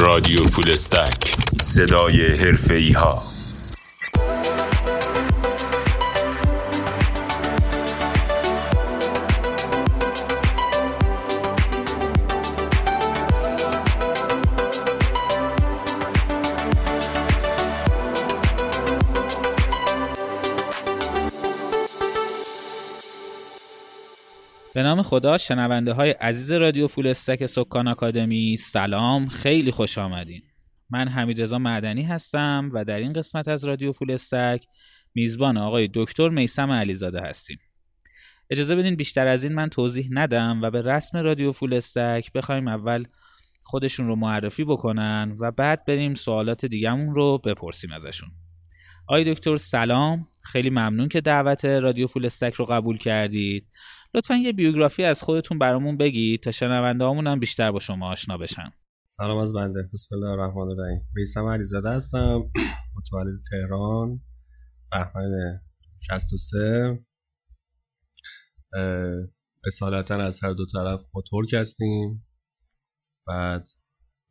رادیو فولستک صدای حرفه ها به نام خدا شنونده های عزیز رادیو فول استک سکان آکادمی سلام خیلی خوش آمدین. من حمید رضا معدنی هستم و در این قسمت از رادیو فول استک میزبان آقای دکتر میسم علیزاده هستیم. اجازه بدین بیشتر از این من توضیح ندم و به رسم رادیو فول استک بخوایم اول خودشون رو معرفی بکنن و بعد بریم سوالات دیگهمون رو بپرسیم ازشون. آقای دکتر سلام. خیلی ممنون که دعوت رادیو فول استک رو قبول کردید. لطفا یه بیوگرافی از خودتون برامون بگید تا شنونده هم بیشتر با شما آشنا بشن. سلام از بنده. بسم الله الرحمن الرحیم. میسم علیزاده هستم. متولد تهران. بهمن 63 اصالتا از هر دو طرف ما ترک هستیم. بعد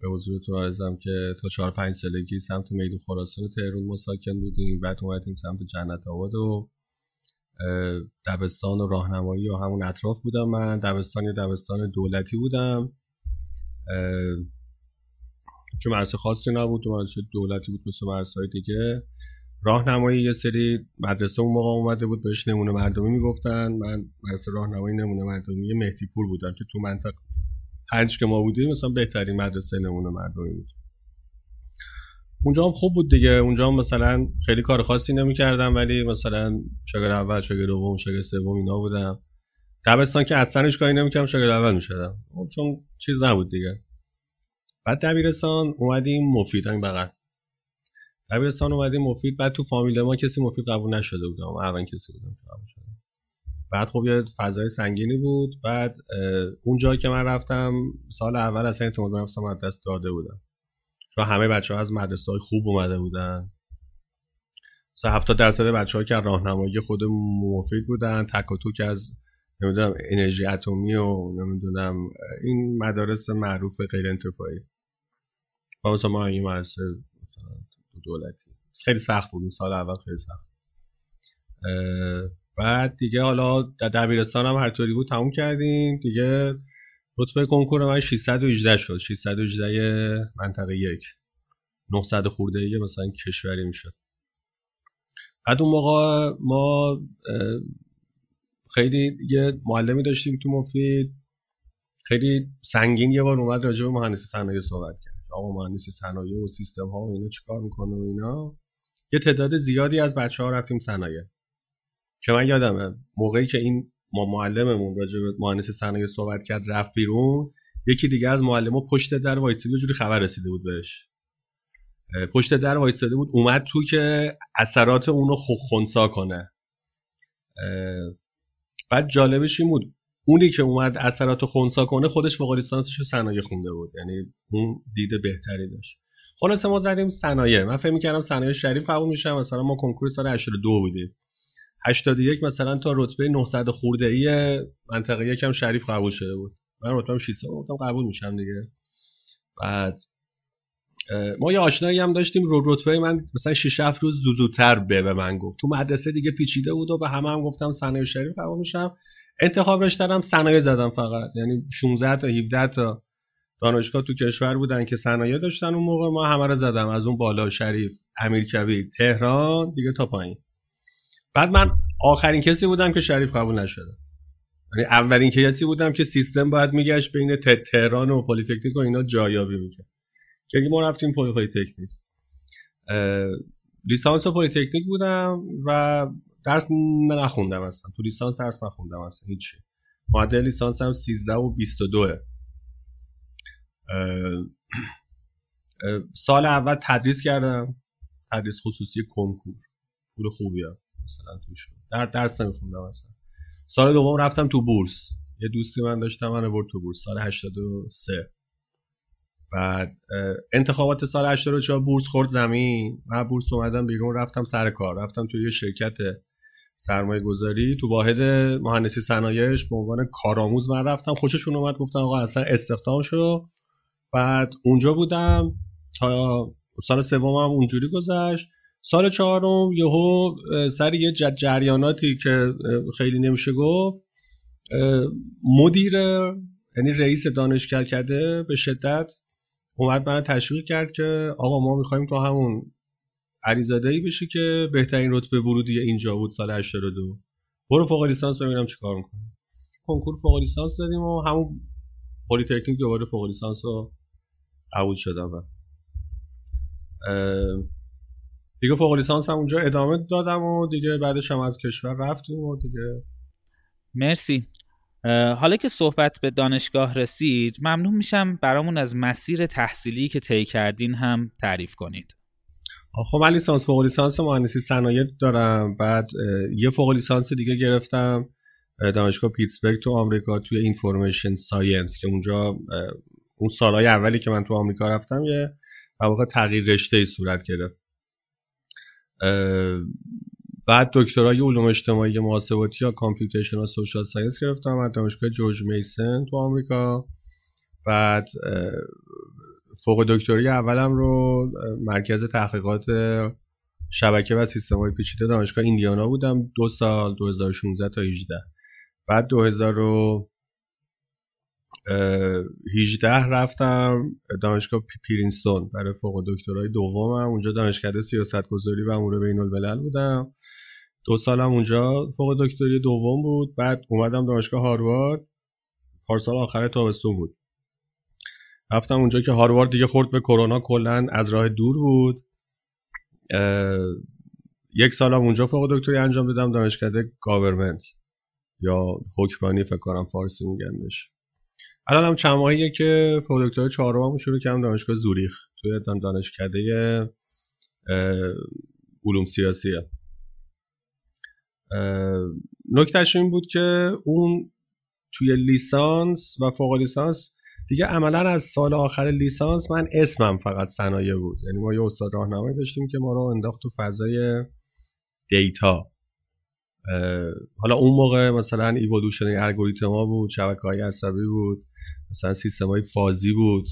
به حضورتون عرضم که تا چهار پنج سالگی سمت میدون خراسان تهران ما ساکن بودیم. بعد اومدیم سمت جنت آباد و دبستان و راهنمایی و همون اطراف بودم من. دبستان یا دبستان دولتی بودم. چون مرسه خاصی نبود و مرسه دولتی بود مثل های دیگه. راهنمایی یه سری مدرسه اون موقع اومده بود بهش نمونه مردمی می‌گفتن. من مرسه راهنمایی نمونه مردمی مهدی پور بودم که تو منطقه پنج که ما بودیم مثلا بهترین مدرسه نمونه مردمی بود. اونجا هم خوب بود دیگه. اونجا هم مثلا خیلی کار خاصی نمی‌کردم ولی مثلا شاگرد اول شاگرد دوم شاگرد سوم اینا بودم. دبستان که اصلا کاری نمی‌کردم شاگرد اول می‌شدم. چون چیز نبود دیگه. بعد دبیرستان اومدیم مفید همین بغل. دبیرستان اومدیم مفید. بعد تو فامیل ما کسی مفید قبول نشده بود اما اول کسی بودم قبول شده بعد خب یه فضای سنگینی بود. بعد اونجا که من رفتم سال اول اصلا اعتماد نفسم از دست داده بودم. چون همه بچه ها از مدرسه های خوب اومده بودن. مثلا 70 درصد بچه ها که راهنمایی خود مفید بودن تک از نمی‌دونم انرژی اتمی و نمی‌دونم این مدارس معروف غیر انتفاعی. و مثلا ما این مدرسه دولتی. خیلی سخت بود سال اول خیلی سخت. بعد دیگه حالا در دبیرستان هم هر طوری بود تموم کردیم. دیگه رتبه کنکور من 618 شد. 618 منطقه یک. 900 خورده ای مثلا کشوری می‌شد. بعد اون موقع ما خیلی یه معلمی داشتیم تو مفید. خیلی سنگین یه بار اومد راجع به مهندسی صنایع صحبت کرد. آقا مهندسی صنایع و سیستم ها و اینا چیکار می‌کنه و اینا؟ یه تعداد زیادی از بچه ها رفتیم صنایع. که من یادمه موقعی که این ما معلممون راجع به مهندسی صنایع صحبت کرد رفت بیرون. یکی دیگه از معلمو پشت در وایسیده جوری خبر رسیده بود بهش. پشت در وایستاده بود اومد تو که اثرات اونو خونسا کنه. بعد جالبش این بود اونی که اومد اثرات خونسا کنه خودش فوق لیسانسش رو صنایع خونده بود. یعنی اون دید بهتری داشت. خلاص ما زدیم صنایع. من فکر می‌کردم صنایع شریف قبول میشم مثلا ما کنکور سال 82 بودیم. 81 مثلا تا رتبه 900 خورده ای منطقه یکم شریف قبول شده بود. من رتبه 600 گفتم قبول میشم دیگه. بعد ما یه آشنایی هم داشتیم رو رتبه من مثلا 6 7 روز زودتر به به من گفت. تو مدرسه دیگه پیچیده بود و به همه هم گفتم صنایع شریف قبول میشم. انتخاب رشتم صنایع زدم فقط. یعنی 16 تا 17 تا دانشگاه تو کشور بودن که صنایع داشتن اون موقع ما همه رو زدم. از اون بالا شریف امیرکبیر تهران دیگه تا پایین. بعد من آخرین کسی بودم که شریف قبول نشده. یعنی اولین کسی بودم که سیستم باید میگشت بین تهران و پلیتکنیک و اینا جایابی می‌کرد. که ما رفتیم پلیتکنیک لیسانس پلیتکنیک بودم و درس نخوندم اصلا. تو لیسانس درس نخوندم اصلا هیچی. معدل لیسانس هم 13 و 22 سال اول تدریس کردم. تدریس خصوصی کنکور. پول خوبی هم. مثلا توش در درس نمیخوندم اصلا. سال دوم رفتم تو بورس. یه دوستی من داشتم من برد تو بورس سال 83 بعد انتخابات سال 84 بورس خورد زمین. من بورس اومدم بیرون رفتم سر کار. رفتم توی یه شرکت سرمایه گذاری تو واحد مهندسی صنایعش. به عنوان کارآموز من رفتم. خوششون اومد گفتن آقا اصلا استخدام شو. بعد اونجا بودم تا سال سومم اونجوری گذشت. سال چهارم یهو سر یه جریاناتی که خیلی نمیشه گفت مدیر یعنی رئیس دانشکده به شدت اومد من تشویق کرد که آقا ما می‌خوایم تو همون علیزاده ای بشی که بهترین رتبه ورودی اینجا بود سال 82 برو فوق لیسانس ببینم چیکار می‌کنی. کنکور فوق لیسانس دادیم و همون پلی تکنیک دوباره فوق لیسانس رو قبول شدم دیگه فوق لیسانس هم اونجا ادامه دادم و دیگه بعدش هم از کشور رفتیم و دیگه. مرسی. حالا که صحبت به دانشگاه رسید ممنون میشم برامون از مسیر تحصیلی که طی کردین هم تعریف کنید. خب من لیسانس فوق لیسانس مهندسی صنایع دارم. بعد یه فوق لیسانس دیگه گرفتم. دانشگاه پیتسبرگ تو آمریکا توی information science که اونجا اون سالهای اولی که من تو آمریکا رفتم یه واقع تغییر رشته ای صورت گرفت. بعد دکترای علوم اجتماعی محاسباتی یا computational social science گرفتم از دانشگاه جورج میسن تو آمریکا. بعد فوق دکتری اولم رو مرکز تحقیقات شبکه و سیستم های پیچیده دانشگاه ایندیانا بودم دو سال 2016 تا 18 بعد 2018 رفتم دانشگاه پرینستون برای فوق دکترای دومم. اونجا دانشکده سیاست گذاری و امور بین الملل بودم. دو سالم اونجا فوق دکتری دوم بود. بعد اومدم دانشگاه هاروارد. پارسال آخر تابستون بود. رفتم اونجا که هاروارد دیگه خورد به کرونا کلا از راه دور بود. یک سالم اونجا فوق دکتری انجام دادم دانشکده گاورمنت یا حکمرانی فکر کنم فارسی میگن بهش. الان هم چند ماهیه که فوق دکتری چهارمم شروع کردم دانشگاه زوریخ. توی دانشکده علوم سیاسیه نکتهش این بود که اون توی لیسانس و فوق لیسانس دیگه عملا از سال آخر لیسانس من اسمم فقط صنایع بود. یعنی ما یه استاد راهنمایی داشتیم که ما رو انداخت تو فضای data. حالا اون موقع مثلا evolution algorithm ا بود شبکه های عصبی بود. مثلا سیستم های فازی بود.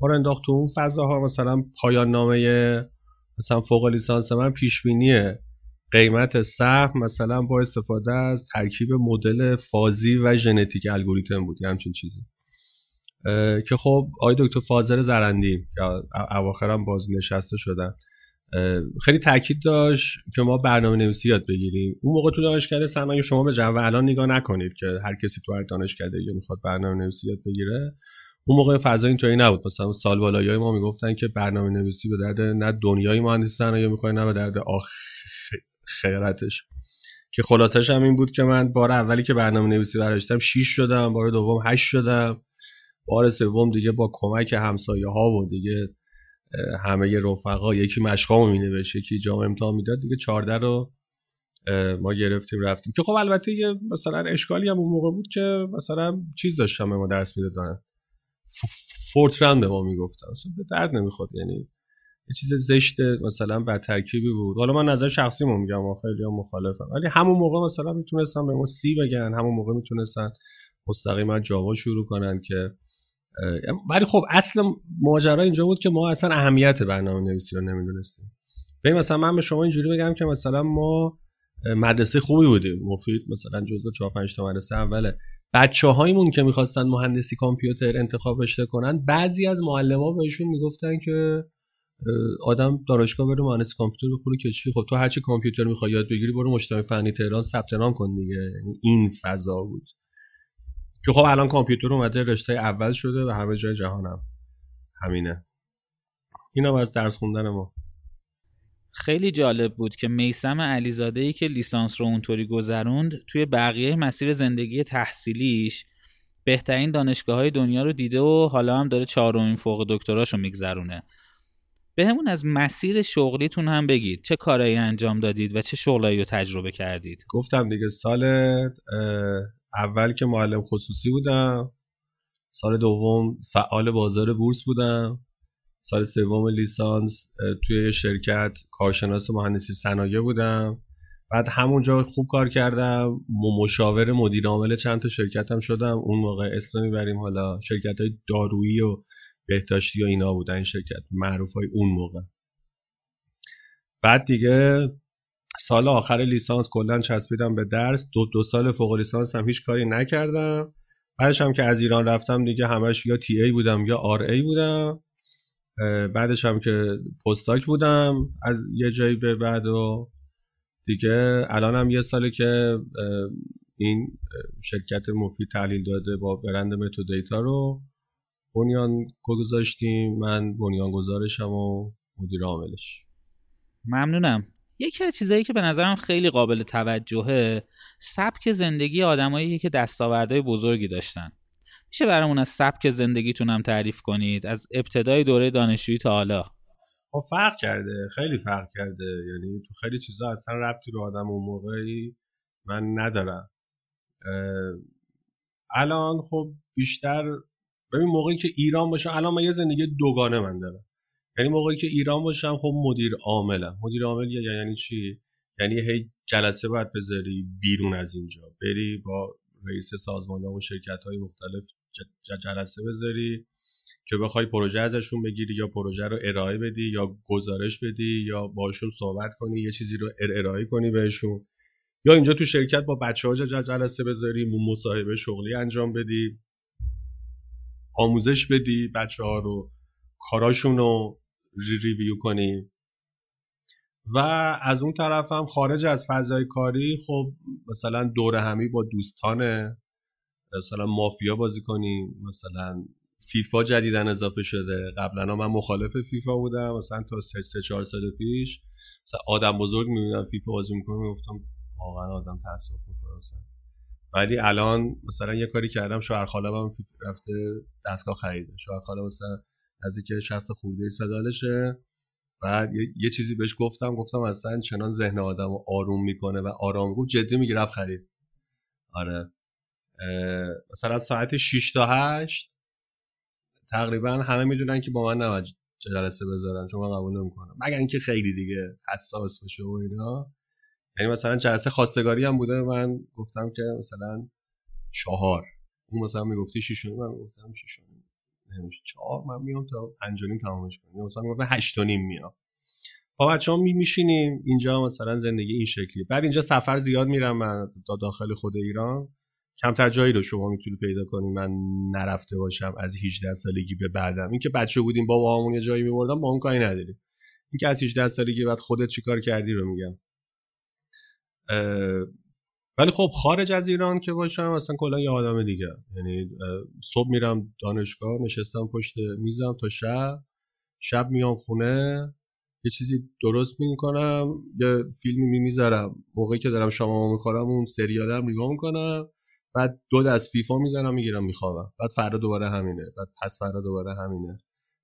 ما رو انداخت تو اون فضاها. مثلا پایان نامه مثلا فوق لیسانس من پیش قیمت سهم مثلا با استفاده از ترکیب مدل فازی و genetic algorithm بود. همچین چیزی. که خب آقای دکتر فاضل زرندی که اواخرم باز نشسته شدن. خیلی تاکید داشت که ما برنامه نویسی یاد بگیریم. اون موقع تو دانشکده صنایع شما به جو الان نگاه نکنید که هر کسی تو هر دانشکده یا می‌خواد برنامه نویسی یاد بگیره. اون موقع فضا اینطوری نبود. مثلا سال بالایی ما می‌گفتن که برنامه نویسی به درد نه دنیای مهندسی صنایع می‌خوره نه به درد خیرتش که خلاصش هم این بود که من بار اولی که برنامه نویسی براشتم 6 شدم بار دوم 8 شدم. بار سوم دیگه با کمک همسایه ها و دیگه همه رفقا یکی مشقامو مینوشت یکی جام امتحان می‌داد دیگه 14 رو ما گرفتیم رفتیم. که خب البته یه مثلا اشکالی هم اون موقع بود که مثلا چیز داشتم ما درس می‌دادن. فورت به ما می‌گفتن. به درد نمی‌خواد یعنی یه چیز زشت مثلا بد ترکیبی بود. حالا من نظر شخصی مو میگم خیلی هم مخالفم. ولی همون موقع مثلا می‌تونستن به ما سی بگن همون موقع می‌تونستن مستقیما جاوا شروع کنن که ولی خب اصل ماجرا اینجا بود که ما اصلا اهمیت برنامه نویسی رو نمی‌دونستیم. ببین مثلا من به شما اینجوری بگم که مثلا ما مدرسه خوبی بودیم. مفید مثلا جزو 4 5 تا مدرسه اوله. بچه هایمون که می‌خواستن مهندسی کامپیوتر انتخاب رشته کنن بعضی از معلم بهشون می‌گفتن که آدم دانشگاه بره مهندسی کامپیوتر بخوره که چی خب تو هرچی کامپیوتر می‌خوای یاد بگیری برو مجتمع فنی تهران ثبت نام کن دیگه. یعنی این فضا بود. که خب الان کامپیوتر اومده رشته اول شده و همه جای جهانم. همینه. اینم از درس خوندن ما. خیلی جالب بود که میسم علیزاده ای که لیسانس رو اونطوری گذروند توی بقیه مسیر زندگی تحصیلیش بهترین دانشگاه های دنیا رو دیده و حالا هم داره چهارمین فوق دکتراشو میگذرونه. به همون از مسیر شغلیتون هم بگید. چه کارایی انجام دادید و چه شغلایی رو تجربه کردید؟ گفتم دیگه سال اول که معلم خصوصی بودم سال دوم فعال بازار بورس بودم. سال سوم لیسانس توی شرکت کارشناس مهندسی صنایع بودم. بعد همونجا خوب کار کردم. مشاور مدیر عامل چند تا شرکتم شدم. اون موقع اسم می‌بریم حالا. شرکت های دارویی و بهداشتی و اینا بودن این شرکت. معروف های اون موقع. بعد دیگه سال آخر لیسانس کلا چسبیدم به درس. دو دو سال فوق لیسانس هم هیچ کاری نکردم. بعدش هم که از ایران رفتم دیگه همش یا تی ای بودم یا آر ای بودم. بعدش هم که پستاک بودم از یه جایی به بعد و دیگه الان هم یه ساله که این شرکت مفید تحلیل داده با برند متو دیتا رو بنیان گذاشتیم. من بنیان گذارشم و مدیر عاملش. ممنونم. یکی از چیزایی که به نظرم خیلی قابل توجهه سبک زندگی آدمایی که دستاوردهای بزرگی داشتن. میشه برامون از سبک زندگیتون هم تعریف کنید از ابتدای دوره دانشجویی تا حالا؟ خب فرق کرده خیلی فرق کرده. یعنی تو خیلی چیزا اصلا ربطی به آدم اون موقعی من ندارم. الان خب بیشتر ببین موقعی که ایران باشم الان من یه زندگی دوگانه من دارم. یعنی موقعی که ایران باشم خب مدیر عاملم. مدیر عامل یعنی چی؟ یعنی هی جلسه باید بذاری بیرون از اینجا. بری با رئیس سازمان و شرکت های مختلف جلسه بذاری که بخوای پروژه ازشون بگیری یا پروژه رو ارائه بدی یا گزارش بدی یا باشون صحبت کنی یه چیزی رو ارائه کنی بهشون. یا اینجا تو شرکت با بچه ها جلسه بذاری مصاحبه شغلی انجام بدی آموزش بدی بچه ها رو کاراشون رو ریویو کنی و از اون طرف هم خارج از فضای کاری خب مثلا دور همی با دوستانه مثلا مافیا بازی کنیم مثلا فیفا جدیدن اضافه شده. قبلا من مخالف فیفا بودم مثلا تا سه, سه چهار سال پیش. مثلا آدم بزرگ می‌بینم فیفا بازی می‌کنم می‌گفتم واقعا آدم تاسف می‌خوره ولی الان مثلا یه کاری کردم شوهر خالم هم رفته دستگاه خریده. شوهر خالم مثلا که 60 خورده سدالشه بعد یه،, چیزی بهش گفتم گفتم اصلا چنان ذهن آدم رو آروم می‌کنه و آرام گفت جدی میگه رفت خرید. آره. مثلا ساعت 6 تا 8 تقریبا همه می‌دونن که با من نباید جلسه بذارن چون من قبول نمی‌کنم. مگر اینکه خیلی دیگه حساس بشه و اینا. یعنی مثلا جلسه خواستگاری هم بوده من گفتم که مثلا چهار. اون مثلا می‌گفتی شیش من گفتم شیش نمیشه چهار من میام تا پنج تمامش کنم. مثلا می‌گفت هشت و نیم میام. با بچه ها می میشینیم. اینجا مثلا زندگی این شکلی. بعد اینجا سفر زیاد میرم من تا داخل خود ایران. کمتر جایی رو شما می‌تونی پیدا کنیم من نرفته باشم از 18 سالگی به بعدم. اینکه بچه بودیم بابا همون یه جایی میبردم با اون کاری نداریم. اینکه از 18 سالگی بعد خودت چیکار کردی رو میگم. ولی خب خارج از ایران که باشم اصلا کلا یه آدم دیگه. یعنی صبح میرم دانشگاه نشستم پشت میزم تا شب. شب میام خونه یه چیزی درست می‌کنم یه فیلمی می‌ذارم موقعی که دارم شما می‌خورم اون سریالم نگاه می‌کنم. بعد دو دست فیفا می‌زنم می‌گیرم میخوابم. بعد فردا دوباره همینه. بعد پس فردا دوباره همینه.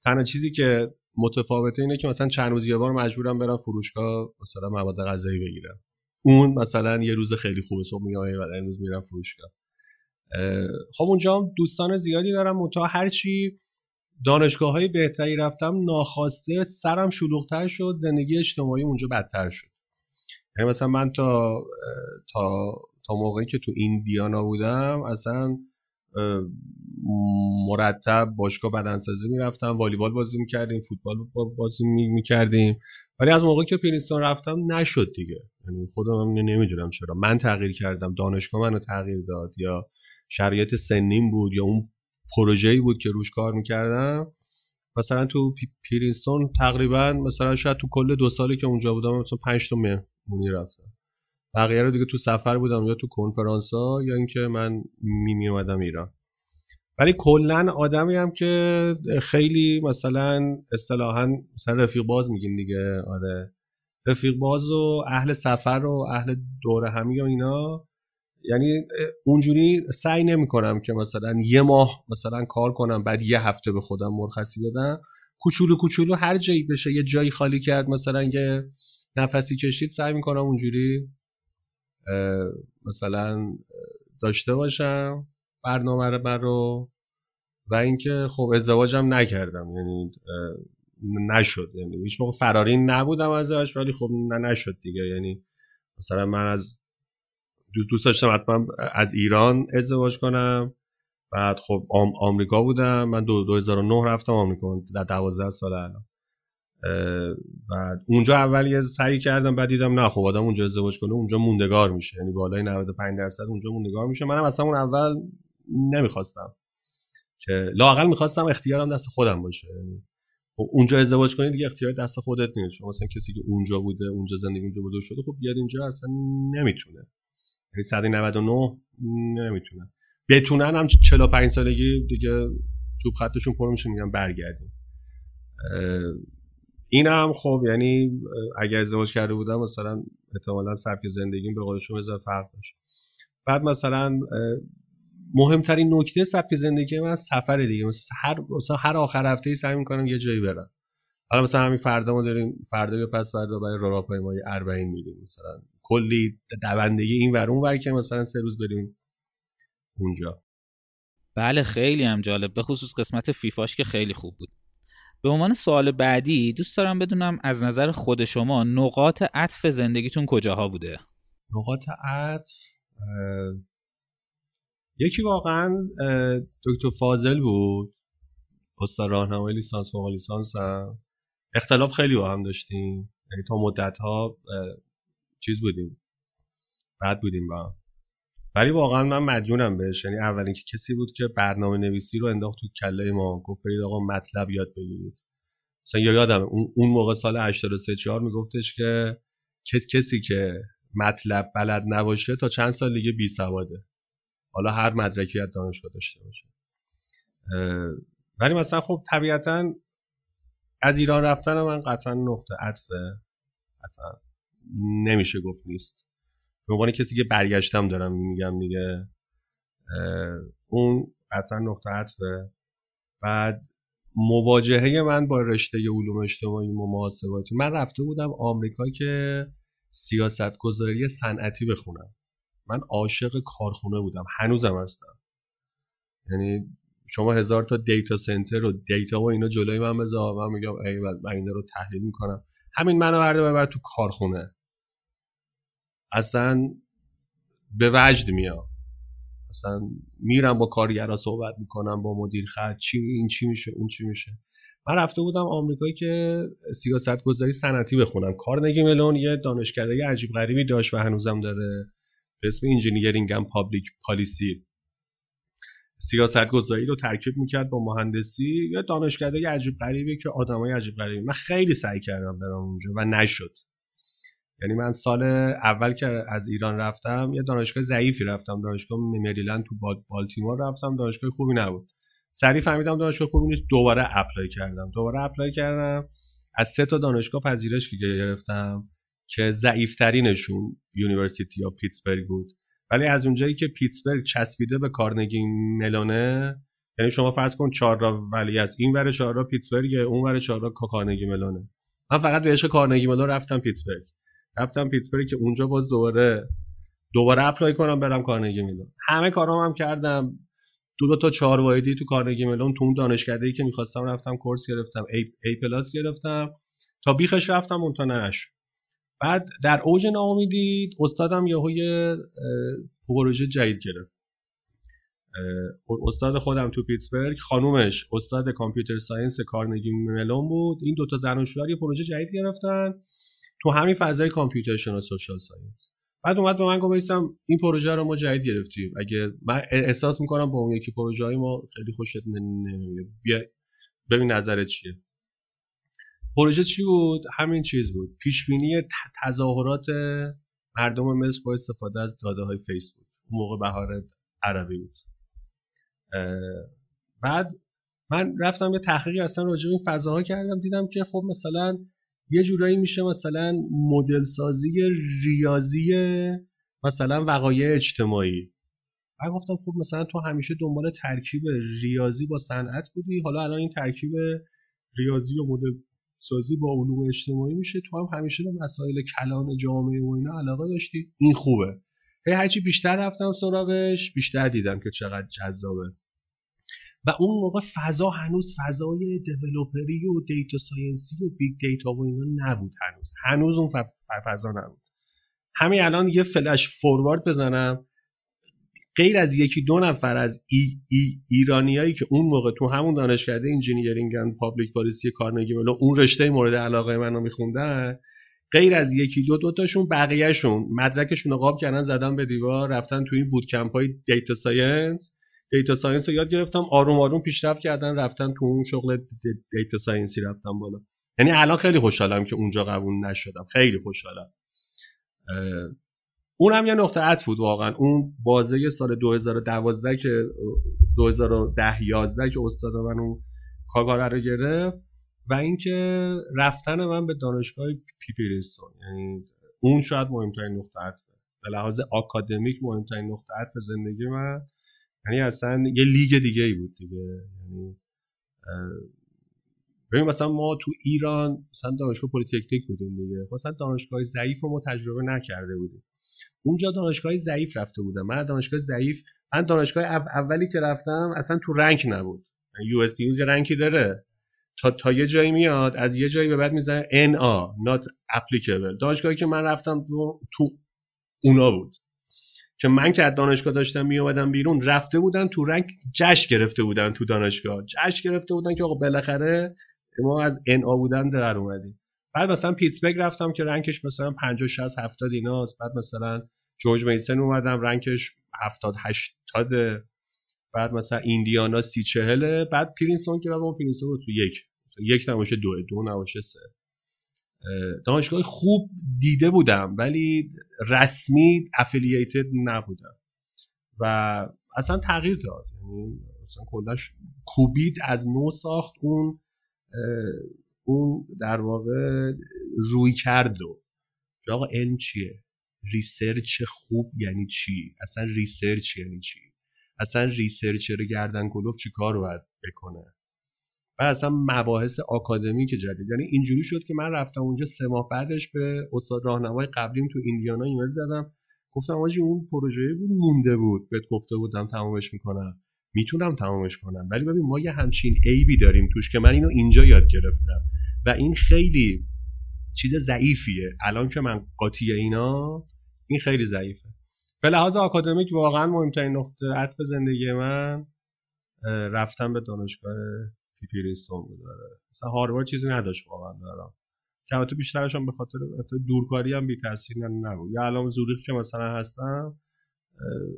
تنها چیزی که متفاوته اینه که مثلا چند روز یه بار مجبورم برم فروشگاه مثلا مواد غذایی بگیرم. اون مثلا یه روز خیلی خوبه صبح میگم بعد امروز میرم فروشگاه. خب اونجا دوستان زیادی دارم منتها هرچی دانشگاه های بهتری رفتم ناخواسته سرم شلوغتر شد زندگی اجتماعی اونجا بدتر شد. یعنی مثلا من تا تا تا موقعی که تو دیانا بودم اصلا مرتب باشگاه بدنسازی می‌رفتم والیبال بازی می‌کردیم فوتبال بازی می‌کردیم. ولی از موقعی که پرینستون رفتم نشد دیگه. یعنی خودم نمی‌دونم چرا. من تغییر کردم. دانشگاه منو تغییر داد یا شرایط سنیم بود یا اون پروژه‌ای بود که روش کار می‌کردم. مثلا تو پرینستون تقریبا مثلا شاید تو کل دو سالی که اونجا بودم مثلا 5 تا مهمونی رفتم. بقیه رو دیگه تو سفر بودم یا تو کنفرانس ها یا اینکه من می اومدم ایران. ولی کلا آدمی هم که خیلی مثلا اصطلاحا مثلا رفیق باز میگیم دیگه. آره. رفیق باز و اهل سفر و اهل دوره همی و اینا. یعنی اونجوری سعی نمی‌کنم که مثلا یه ماه مثلا کار کنم بعد یه هفته به خودم مرخصی بدم. کوچولو کوچولو هر جایی بشه یه جایی خالی کرد مثلا یه نفسی کشید سعی می‌کنم اونجوری مثلا داشته باشم. برنامه رو و اینکه خب ازدواجم نکردم یعنی نشد. یعنی هیچ موقع فراری نبودم ازش ولی خب نه نشد دیگه. یعنی مثلا من از دوست داشتم حتما از ایران ازدواج کنم. بعد خب آم آمریکا بودم. من دو 2009 رفتم آمریکا در 12 سال الان. بعد اونجا اول یه سعی کردم بعد دیدم نه خب آدم اونجا ازدواج کنه اونجا موندگار میشه. یعنی بالای 95 درصد اونجا موندگار میشه. منم اصلا اون اول نمی‌خواستم. که لاقل می‌خواستم اختیارم دست خودم باشه. یعنی خب اونجا ازدواج کنید دیگه اختیار دست خودت نیست. شما مثلا کسی که اونجا بوده اونجا زندگی اونجا بزرگ شده خب بیاد اینجا اصلا نمی‌تونه. یعنی 199 نمی‌تونه. بتونن هم 45 سالگی دیگه چوب خطشون پر میشه میگن برگردیم. این هم خب یعنی اگر ازدواج کرده بودم مثلا احتمالا سبک زندگیم به قول شما فرق داشت. بعد مثلا مهمترین نکته سبک زندگی من سفر دیگه. مثلا هر مثلا هر آخر هفته سعی می‌کنم یه جایی برم. حالا مثلا همین فردا ما داریم فردا یا پس فردا برای راهپیمایی اربعین میریم. مثلا کلی دوندگی این ور اون ور که مثلا سه روز بریم اونجا. بله خیلی هم جالب. به خصوص قسمت فیفاش که خیلی خوب بود. به عنوان سوال بعدی دوست دارم بدونم از نظر خود شما نقاط عطف زندگیتون کجاها بوده؟ نقاط عطف یکی واقعا دکتر فاضل بود. استاد راهنمای لیسانس فوق لیسانس هم اختلاف خیلی با هم داشتیم. یعنی تا مدت ها چیز بودیم. بعد بودیم با ولی واقعا من مدیونم بهش. یعنی اولین که کسی بود که برنامه نویسی رو انداخت تو کله ما. گفت برید آقا مطلب یاد بگیرید. مثلا یا یادم اون موقع سال 83 4 میگفتش که کسی که مطلب بلد نباشه تا چند سال دیگه بی سواده حالا هر مدرکی از دانشگاه داشته باشه. ولی مثلا خب طبیعتا از ایران رفتن من قطعا نقطه عطفه. قطعا نمیشه گفت نیست. به عنوان کسی که برگشتم دارم میگم دیگه اون قطعا نقطه عطفه. بعد مواجهه من با رشته علوم اجتماعی و محاسباتی من رفته بودم آمریکا که سیاست گذاری صنعتی بخونم. من عاشق کارخونه بودم. هنوزم هستم. یعنی شما هزار تا دیتا سنتر و دیتا و اینا جلوی من بذار. من میگم ای من اینا رو تحلیل می‌کنم. همین منو برده ببر تو کارخونه. اصلا به وجد میام اصلا میرم با کارگرا صحبت می‌کنم با مدیر خط چی این چی میشه اون چی میشه. من رفته بودم آمریکایی که سیاست گذاری صنعتی بخونم. کارنگی ملون یه دانشکده عجیب غریبی داشت و هنوزم داره. به اسم Engineering and Public Policy سیاست گذاری رو ترکیب می‌کرد با مهندسی. یا دانشکده عجیب غریبی که آدمای عجیب غریبی من خیلی سعی کردم برم اونجا و نشد. یعنی من سال اول که از ایران رفتم یه دانشگاه ضعیفی رفتم. دانشگاه مریلند تو بالتیمور رفتم. دانشگاه خوبی نبود. سریع فهمیدم دانشگاه خوبی نیست. دوباره apply کردم. دوباره apply کردم. از سه تا دانشگاه پذیرش که گرفتم. که ضعیفترینشون University of Pittsburgh بود. ولی از اونجایی که پیتسبرگ چسبیده به کارنگی ملونه یعنی شما فرض کن چهارراه ولیعصر این ور چهارراه پیتسبرگ اون ور چهارراه کارنگی ملونه من فقط به عشق کارنگی ملون رفتم پیتسبرگ. رفتم پیتسبرگ که اونجا باز دوباره دوباره apply کنم برم کارنگی ملون همه کارام هم کردم. دو, تا چهار واحدی تو کارنگی ملون تو اون دانشکده ای که می‌خواستم رفتم course گرفتم A, A plus گرفتم. تا بیخش رفتم اون تا نش بعد در اوج ناامیدی استادم یهو یه پروژه جدید گرفت. استاد خودم تو پیتسبرگ. خانومش استاد computer science کارنگی ملون بود. این دوتا زن و شوهر یه پروژه جدید گرفتن تو همین فضای کامپیوتر و سوشال ساینس. بعد اومد به من گفت این پروژه رو ما جدید گرفتیم. اگه من احساس می‌کنم با اون یکی پروژه های ما خیلی خوشت نمیاد. بیا ببین نظرت چیه. پروژه چی بود؟ همین چیز بود. پیش بینی تظاهرات مردم مصر با استفاده از داده های فیسبوک. اون موقع بهار عربی بود. بعد من رفتم یه تحقیقی اصلا راجع این فضاها کردم. دیدم که خب مثلا یه جورایی میشه مثلا مدل سازی ریاضی مثلا وقایع اجتماعی. من گفتم خب مثلا تو همیشه دنبال ترکیب ریاضی با صنعت بودی. حالا الان این ترکیب ریاضی و مدل سازی با علوم اجتماعی میشه. تو هم همیشه به مسائل کلان جامعه و اینا علاقه داشتی. این خوبه. هی هرچی بیشتر رفتم سراغش بیشتر دیدم که چقدر جذابه. و اون موقع فضا هنوز فضای developer ی و data science ی و big data و اینا نبود هنوز. هنوز اون فضا نبود. همین الان یه flash forward بزنم. غیر از یکی دو نفر از ای ای ایرانیایی که اون موقع تو همون دانشکده Engineering and Public Policy کارنگی ملون اون رشته مورد علاقه منو میخوندن غیر از یکی دو دوتاشون بقیهشون مدرکشون رو قاب کردن زدن به دیوار رفتن توی این boot camp های data science data science رو یاد گرفتم آروم آروم پیشرفت کردن رفتن تو اون شغل data science ی رفتم بالا. یعنی الان خیلی خوشحالم که اونجا قبول نشدم خیلی خوشحالم. اونم یه نقطه عطف بود واقعا. اون بازه سال 2012 که 2010 11 که استاد من اون کاگاره رو گرفت و اینکه رفتن من به دانشگاه پرینستون یعنی اون شاید مهمترین نقطه عطفه. به لحاظ آکادمیک مهمترین نقطه عطف زندگی من. یعنی اصلا یه لیگ دیگه ای بود دیگه. یعنی ببین مثلا ما تو ایران مثلا دانشگاه پلیتکنیک بودیم دیگه. مثلا دانشگاه ضعیف رو ما تجربه نکرده بودیم. اونجا دانشگاه ضعیف رفته بودم. من دانشگاه ضعیف من دانشگاه اولی که رفتم اصلا تو rank نبود. US یه rank ی داره. تا تا یه جایی میاد از یه جایی به بعد می‌زنه NA not applicable. دانشگاهی که من رفتم تو, تو اونا بود. که من که از دانشگاه داشتم میومدم بیرون رفته بودن تو رنگ جشن گرفته بودن تو دانشگاه. جشن گرفته بودن که آقا بالاخره ما از NA بودن در اومدیم. بعد مثلا پیتسبرگ رفتم که رنگش مثلا 50 60 70 ایناست. بعد مثلا جورج میسن اومدم رنگش 70 80 بعد مثلا ایندیانا سی چهله بعد پرینستون که با پرینستون رو تو یک. یک نباشه دو دو نباشه سه. دانشگاه خوب دیده بودم ولی رسمی affiliated نبودم. و اصلا تغییر داد. یعنی اصلا کلا کوبید از نو ساخت اون اون در واقع رویکرد و آقا علم چیه؟ research خوب یعنی چی؟ اصلا research یعنی چی؟ اصلا researcher گردن کلفت چی کار باید بکنه؟ و اصلا مباحث آکادمیک جدید. یعنی اینجوری شد که من رفتم اونجا سه ماه بعدش به استاد راهنمای قبلیم تو ایندیانا ایمیل زدم. گفتم آجی اون پروژه بود مونده بود. بهت گفته بودم تمامش می‌کنم. می‌تونم تمامش کنم. ولی ببین ما یه همچین عیبی داریم توش که من اینو اینجا یاد گرفتم. و این خیلی چیز ضعیفیه. الان که من قاطی اینا این خیلی ضعیفه. به لحاظ آکادمیک واقعا مهمترین نقطه عطف زندگی من رفتم به دانشگاه پیپریستون بود. آره. مثلا هاروارد چیزی نداشت واقعا دارم که البته بیشترش به خاطر دورکاری هم بی تاثیر نبود. یا الان زوریخ که مثلا هستم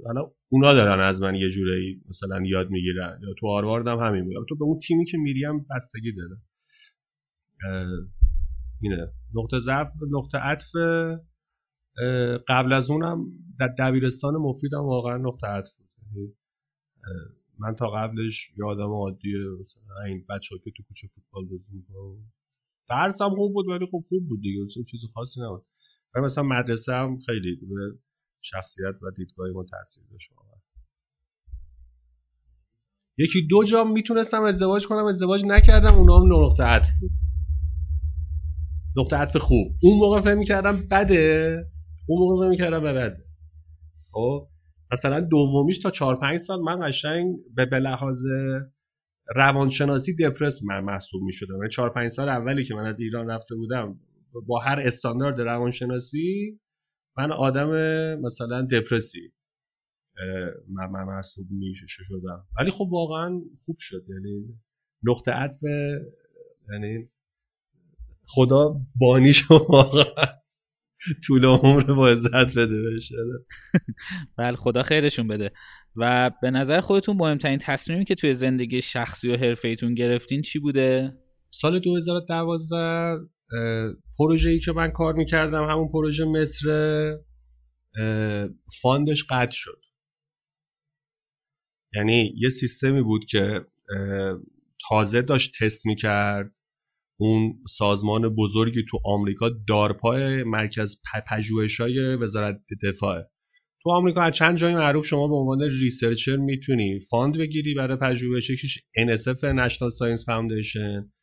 حالا اونا دارن از من یه جوری مثلا یاد می‌گیرن. یا تو هاروارد هم همین بود تو به اون تیمی که میریم بستگی داره. اینه. نقطه ضعف نقطه عطف قبل از اونم در دبیرستان مفیدم واقعا نقطه عطف یعنی، من تا قبلش یه آدم عادی مثلا این بچه که تو کوچه فوتبال بازی می‌کنم درسم خوب بود ولی خب خوب بود دیگه. چیز خاصی نبود. ولی مثلا مدرسه هم خیلی شخصیت و دیدگاه ما تاثیر داشت یکی دو جام می‌تونستم ازدواج کنم ازدواج نکردم اونا هم نقطه عطف بود. نقطه عطف خوب. اون موقع فهم می‌کردم بده. اون موقع فهم می‌کردم بده. خب مثلا دومیش تا چهار پنج سال من قشنگ به به لحاظ روانشناسی دپرس من محسوب می شدم یعنی چهار پنج سال اولی که من از ایران رفته بودم با هر استاندارد روانشناسی من آدم مثلا دپرسی من محسوب می شدم. ولی خب واقعا خوب شد. یعنی نقطه عطف یعنی خدا بانیش واقعا طول عمر با عزت بده بشه بله خدا خیرشون بده. و به نظر خودتون مهمترین تصمیمی که توی زندگی شخصی و حرفیتون گرفتین چی بوده؟ سال 2012 پروژه‌ای ای که من کار می‌کردم همون پروژه مصر فاندش قطع شد. یعنی یه سیستمی بود که تازه داشت تست می‌کرد. اون سازمان بزرگی تو آمریکا دارپای مرکز پژوهش های وزارت دفاع تو آمریکا از چند جای معروف شما به عنوان researcher می‌تونی fund بگیری برای پژوهش یکیش NSF National Science Foundation.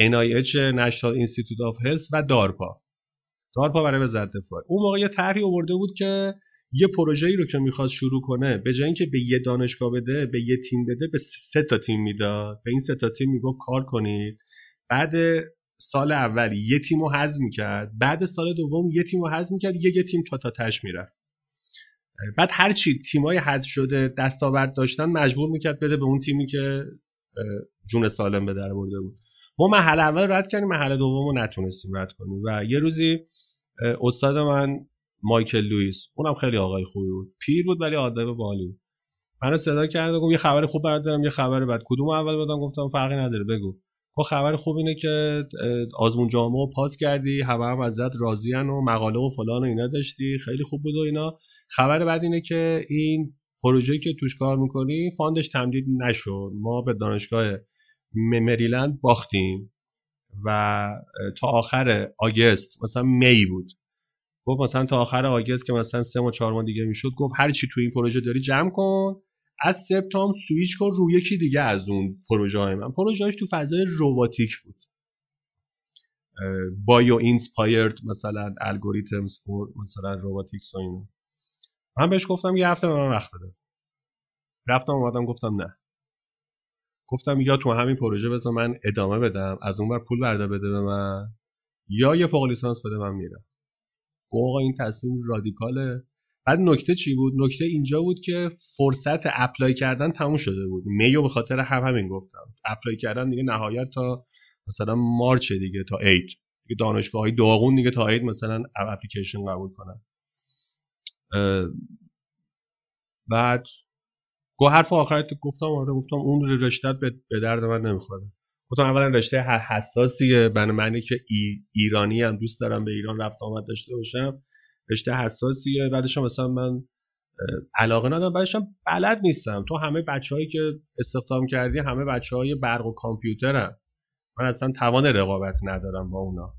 NIH National Institute of Health و دارپا دارپا برای وزارت دفاع. اون موقع یه طرحی آورده بود که یه پروژه‌ای رو که می‌خواست شروع کنه به جای اینکه به یه دانشگاه بده به یه تیم بده به سه تا تیم می‌داد. به این سه تا تیم می‌گفت کار کنید. بعد سال اول یه تیم رو حذف می‌کرد. بعد سال دوم یه تیم رو حذف می‌کرد. یه, یه تیم تا تا تش می‌رفت. بعد هر چی تیمای حذف شده دستاورد داشتن مجبور می‌کرد بده به اون تیمی که جون سالم به در برده بود. ما محل اول رد کردیم محل دوم رو نتونستیم رد کنیم. و یه روزی استاد من مایکل لوئیس اونم خیلی آقای خوبی بود. پیر بود ولی آدم باحالی بود. منو صدا کرد گفت یه خبر خوب برات دارم یه خبر بد کدوم اول بدم؟ گفتم فرقی نداره بگو. گفت خبر خوب اینه که آزمون جامع رو پاس کردی همه هم ازت راضیان و مقاله و فلان و اینا داشتی خیلی خوب بود و اینا. خبر بد اینه که این پروژه‌ای که توش کار می‌کنی fund ش تمدید نشد. ما به دانشگاه مریلند باختیم و تا آخر August مثلا May بود. گفت مثلا تا آخر August که مثلا سه ماه چهار ماه دیگه می‌شد گفت هر چی تو این پروژه داری جمع کن. از سپتامبر سویچ کن روی یکی دیگه از اون پروژه های من. پروژهش تو فضای روباتیک بود. bio-inspired مثلا algorithms for مثلا robotics و اینا. من بهش گفتم یه هفته به من وقت بده. رفتم اومدم گفتم نه. گفتم یا تو همین پروژه بذار من ادامه بدم از اون بر پول برده بده به من یا یه فوق لیسانس بده من میرم. گفت این تصمیم رادیکاله. بعد نکته چی بود؟ نکته اینجا بود که فرصت اپلای کردن تموم شده بود. میو به خاطر هم همین گفتم. اپلای کردن دیگه نهایت تا مثلا مارچ دیگه تا اید دیگه دانشگاه های داغون دیگه تا اید مثلا اپلیکیشن قبول کنن. بعد گو حرف آخرت گفتم آره گفتم اون رشتت به درد من نمی‌خوره. گفتم اولا رشته حساسیه. بنا معنی که ای ایرانی هم دوست دارم به ایران رفت آمد داشته باشم. رشته حساسیه. بعدش هم مثلا من علاقه ندارم. بعدش هم بلد نیستم. تو همه بچههایی که استخدام کردی همه بچه های برق و کامپیوترم من اصلا توان رقابت ندارم با اونا.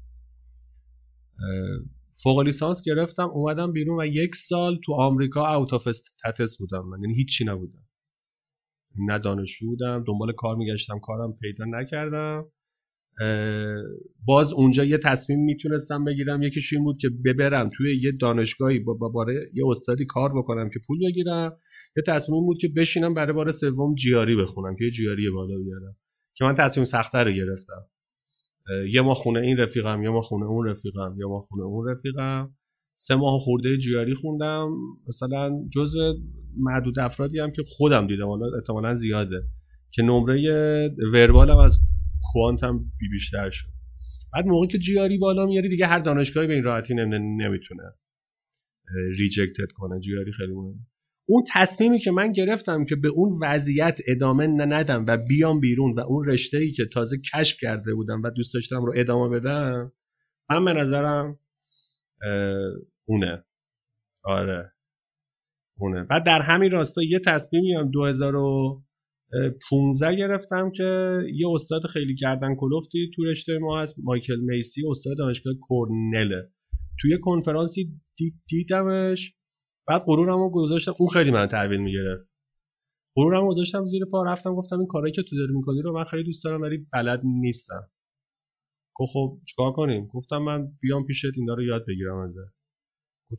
فوق لیسانس گرفتم اومدم بیرون و یک سال تو آمریکا اوت آف بودم. من یعنی هیچی نبودم. نه دانشجو بودم دنبال کار میگشتم کارم پیدا نکردم. باز اونجا یه تصمیم می‌تونستم بگیرم. یکیش این بود که ببرم توی یه دانشگاهی با باره یه استادی کار بکنم که پول بگیرم. یه تصمیم بود که بشینم برای بار سوم جیاری بخونم که یه جیاری بالا بیارم. که من تصمیم سختتر رو گرفتم. یه ما خونه این رفیقم یه ما خونه اون رفیقم یه ما خونه اون رفیقم. سه ماه خورده جیاری خوندم. مثلا جزء معدود افرادی هم که خودم دیدم حالا احتمالا زیاده که نمره وربالم از کوانتم بی بیشتر شد. بعد موقعی که جیاری بالا میاری دیگه هر دانشگاهی به این راحتی نمی‌تونه ریجکتد کنه. جیاری خیلی مهمه اون تصمیمی که من گرفتم که به اون وضعیت ادامه ندم و بیام بیرون و اون رشته ای که تازه کشف کرده بودم و دوست داشتم رو ادامه بدم من به نظرم اونه. آره. اونه. بعد در همین راستا یه تصمیمی هم 2015 گرفتم که یه استاد خیلی گردن کلفتی تو رشته ما هست. مایکل میسی استاد دانشگاه کورنله توی کنفرانسی دیدمش. بعد غرورمو گذاشتم. اون خیلی من تحویل می‌گرفت. غرورمو گذاشتم زیر پا رفتم گفتم این کارایی که تو داری می‌کنی رو من خیلی دوست دارم ولی بلد نیستم. گفت خب چیکار کنیم؟ گفتم من بیام پیشت اینا رو یاد بگیرم ازت.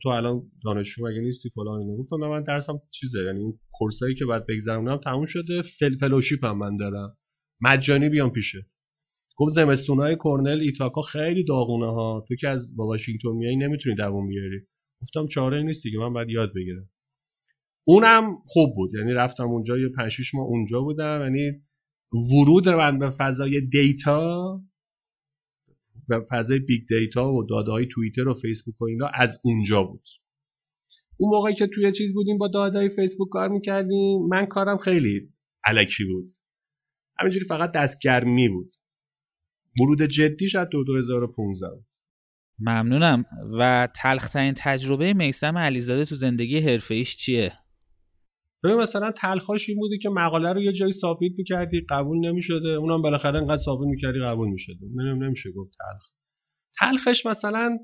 تو الان دانشجو مگه نیستی فلان اینو گفتم من درسم چیزه. یعنی اون course ایی که بعد بگذرونم تموم شده. fel fellowship هم من دارم. مجانی بیام پیشت گفت زمستونای کرنل ایتاکا خیلی داغونه ها. تو که از واشنگتن میای نمی‌تونی دووم بیاری. گفتم چاره نیست دیگه من باید یاد بگیرم. اونم خوب بود. یعنی رفتم اونجا یه 5 6 ماه اونجا بودم. یعنی ورود من به فضای data فضای big data و داده های توییتر و فیسبوک و اینا از اونجا بود. اون موقعی که توی چیز بودیم با داده های فیسبوک کار می‌کردیم. من کارم خیلی الکی بود. همینجوری فقط دستگرمی بود. ورود جدی شد دو 2015 ممنونم. و تلخترین تجربه میسم علیزاده تو زندگی حرفه ایش چیه؟ ببین مثلا تلخاش این بودی که مقاله رو یه جایی submit می‌کردی قبول نمی‌شده. اونم بالاخره انقدر submit می‌کردی قبول می‌شده. نمیم نمیشه گفت تلخ. تلخش مثلا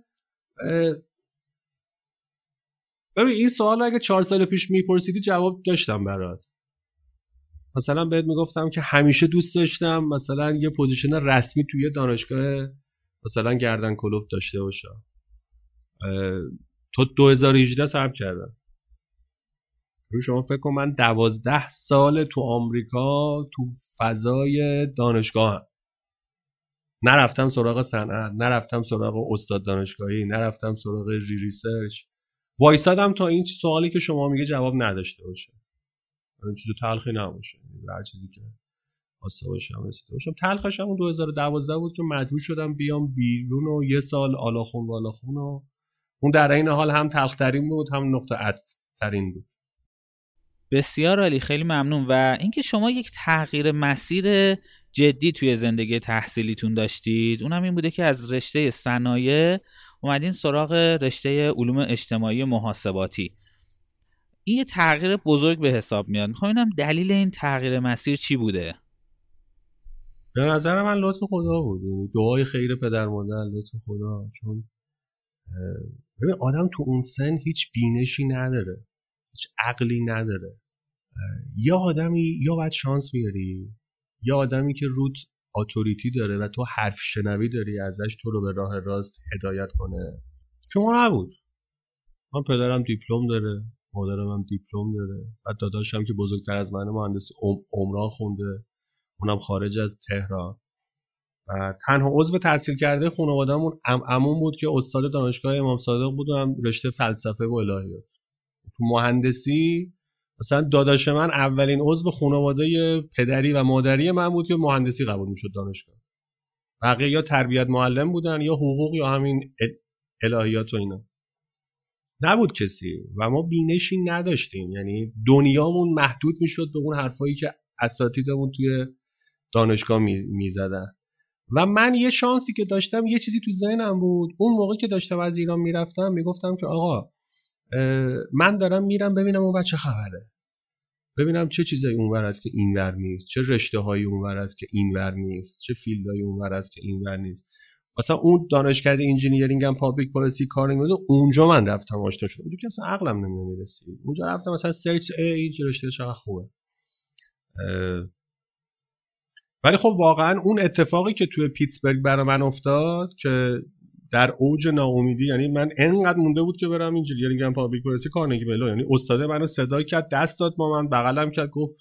ببین این سوال اگه چهار سال پیش میپرسیدی جواب داشتم برات. مثلا بهت می‌گفتم که همیشه دوست داشتم مثلا یه position رسمی توی دانشگاه مثلا گردن کلفت داشته باشم. تو 2018 صبر کردم. شما فکر کن من دوازده سال تو آمریکا تو فضای دانشگاه هم. نرفتم سراغ صنعت نرفتم سراغ استاد دانشگاهی نرفتم سراغ re research. وایسادم تا این سوالی که شما میگه جواب نداشته باشه. این چیز تلخی نباشه هر چیزی که خواسته باشم رسیده باشم تلخش همون 2012 بود که مجبور شدم بیام بیرون و یه سال آلاخون والاخون و اون در این حال هم تلخترین بود هم نقطه ترین بود. بسیار عالی خیلی ممنون. و اینکه شما یک تغییر مسیر جدی توی زندگی تحصیلیتون داشتید اونم این بوده که از رشته صنایع اومدین سراغ رشته علوم اجتماعی محاسباتی. این یه تغییر بزرگ به حساب میاد. می‌خوام دلیل این تغییر مسیر چی بوده؟ به نظر من لطف خدا بود. یعنی دعای خیر پدر مادر لطف خدا. چون ببین آدم تو اون سن هیچ بینشی نداره. هیچ عقلی نداره. یا آدمی یا باید شانس بیاری یا آدمی که روت اتوریتی داره و تو حرف شنوی داری ازش تو رو به راه راست هدایت کنه. شما نبود. من پدرم دیپلم داره مادرم هم دیپلم داره. و داداشم که بزرگتر از منه مهندسی عمران خونده. اونم خارج از تهران. و تنها عضو تحصیل کرده خانوادهمون امون بود که استاد دانشگاه امام صادق بود و هم رشته فلسفه و الهیات. تو مهندسی مثلا داداش من اولین عضو خانواده پدری و مادری من بود که مهندسی قبول می‌شد دانشگاه. بقیه یا تربیت معلم بودن یا حقوق یا همین الهیات و اینا. نبود کسی و ما بینشی نداشتیم. یعنی دنیامون محدود می‌شد به اون حرفایی که اساتیدمون توی دانشگاه می‌زدن. و من یه شانسی که داشتم یه چیزی تو ذهنم بود. اون موقع که داشتم از ایران می‌رفتم می‌گفتم که آقا من دارم میرم ببینم اون چه خبره. ببینم چه چیزایی اونور است که اینور نیست چه رشته هایی اونور است که اینور نیست چه field هایی اونور است که اینور نیست. مثلا اون دانشکده engineering and public policy کارنگی اونجا من رفتم آشنا شدم. اونجا که اصلا عقلم نمی‌رسید اونجا رفتم مثلا search این رشته چقدر خوبه. ولی خب واقعا اون اتفاقی که توی پیتسبرگ برای من افتاد که در اوج ناامیدی یعنی من انقدر مونده بود که برم engineering and public policy کارنگی ملون یعنی استاد منو صدا کرد دست داد با من بغلم کرد گفت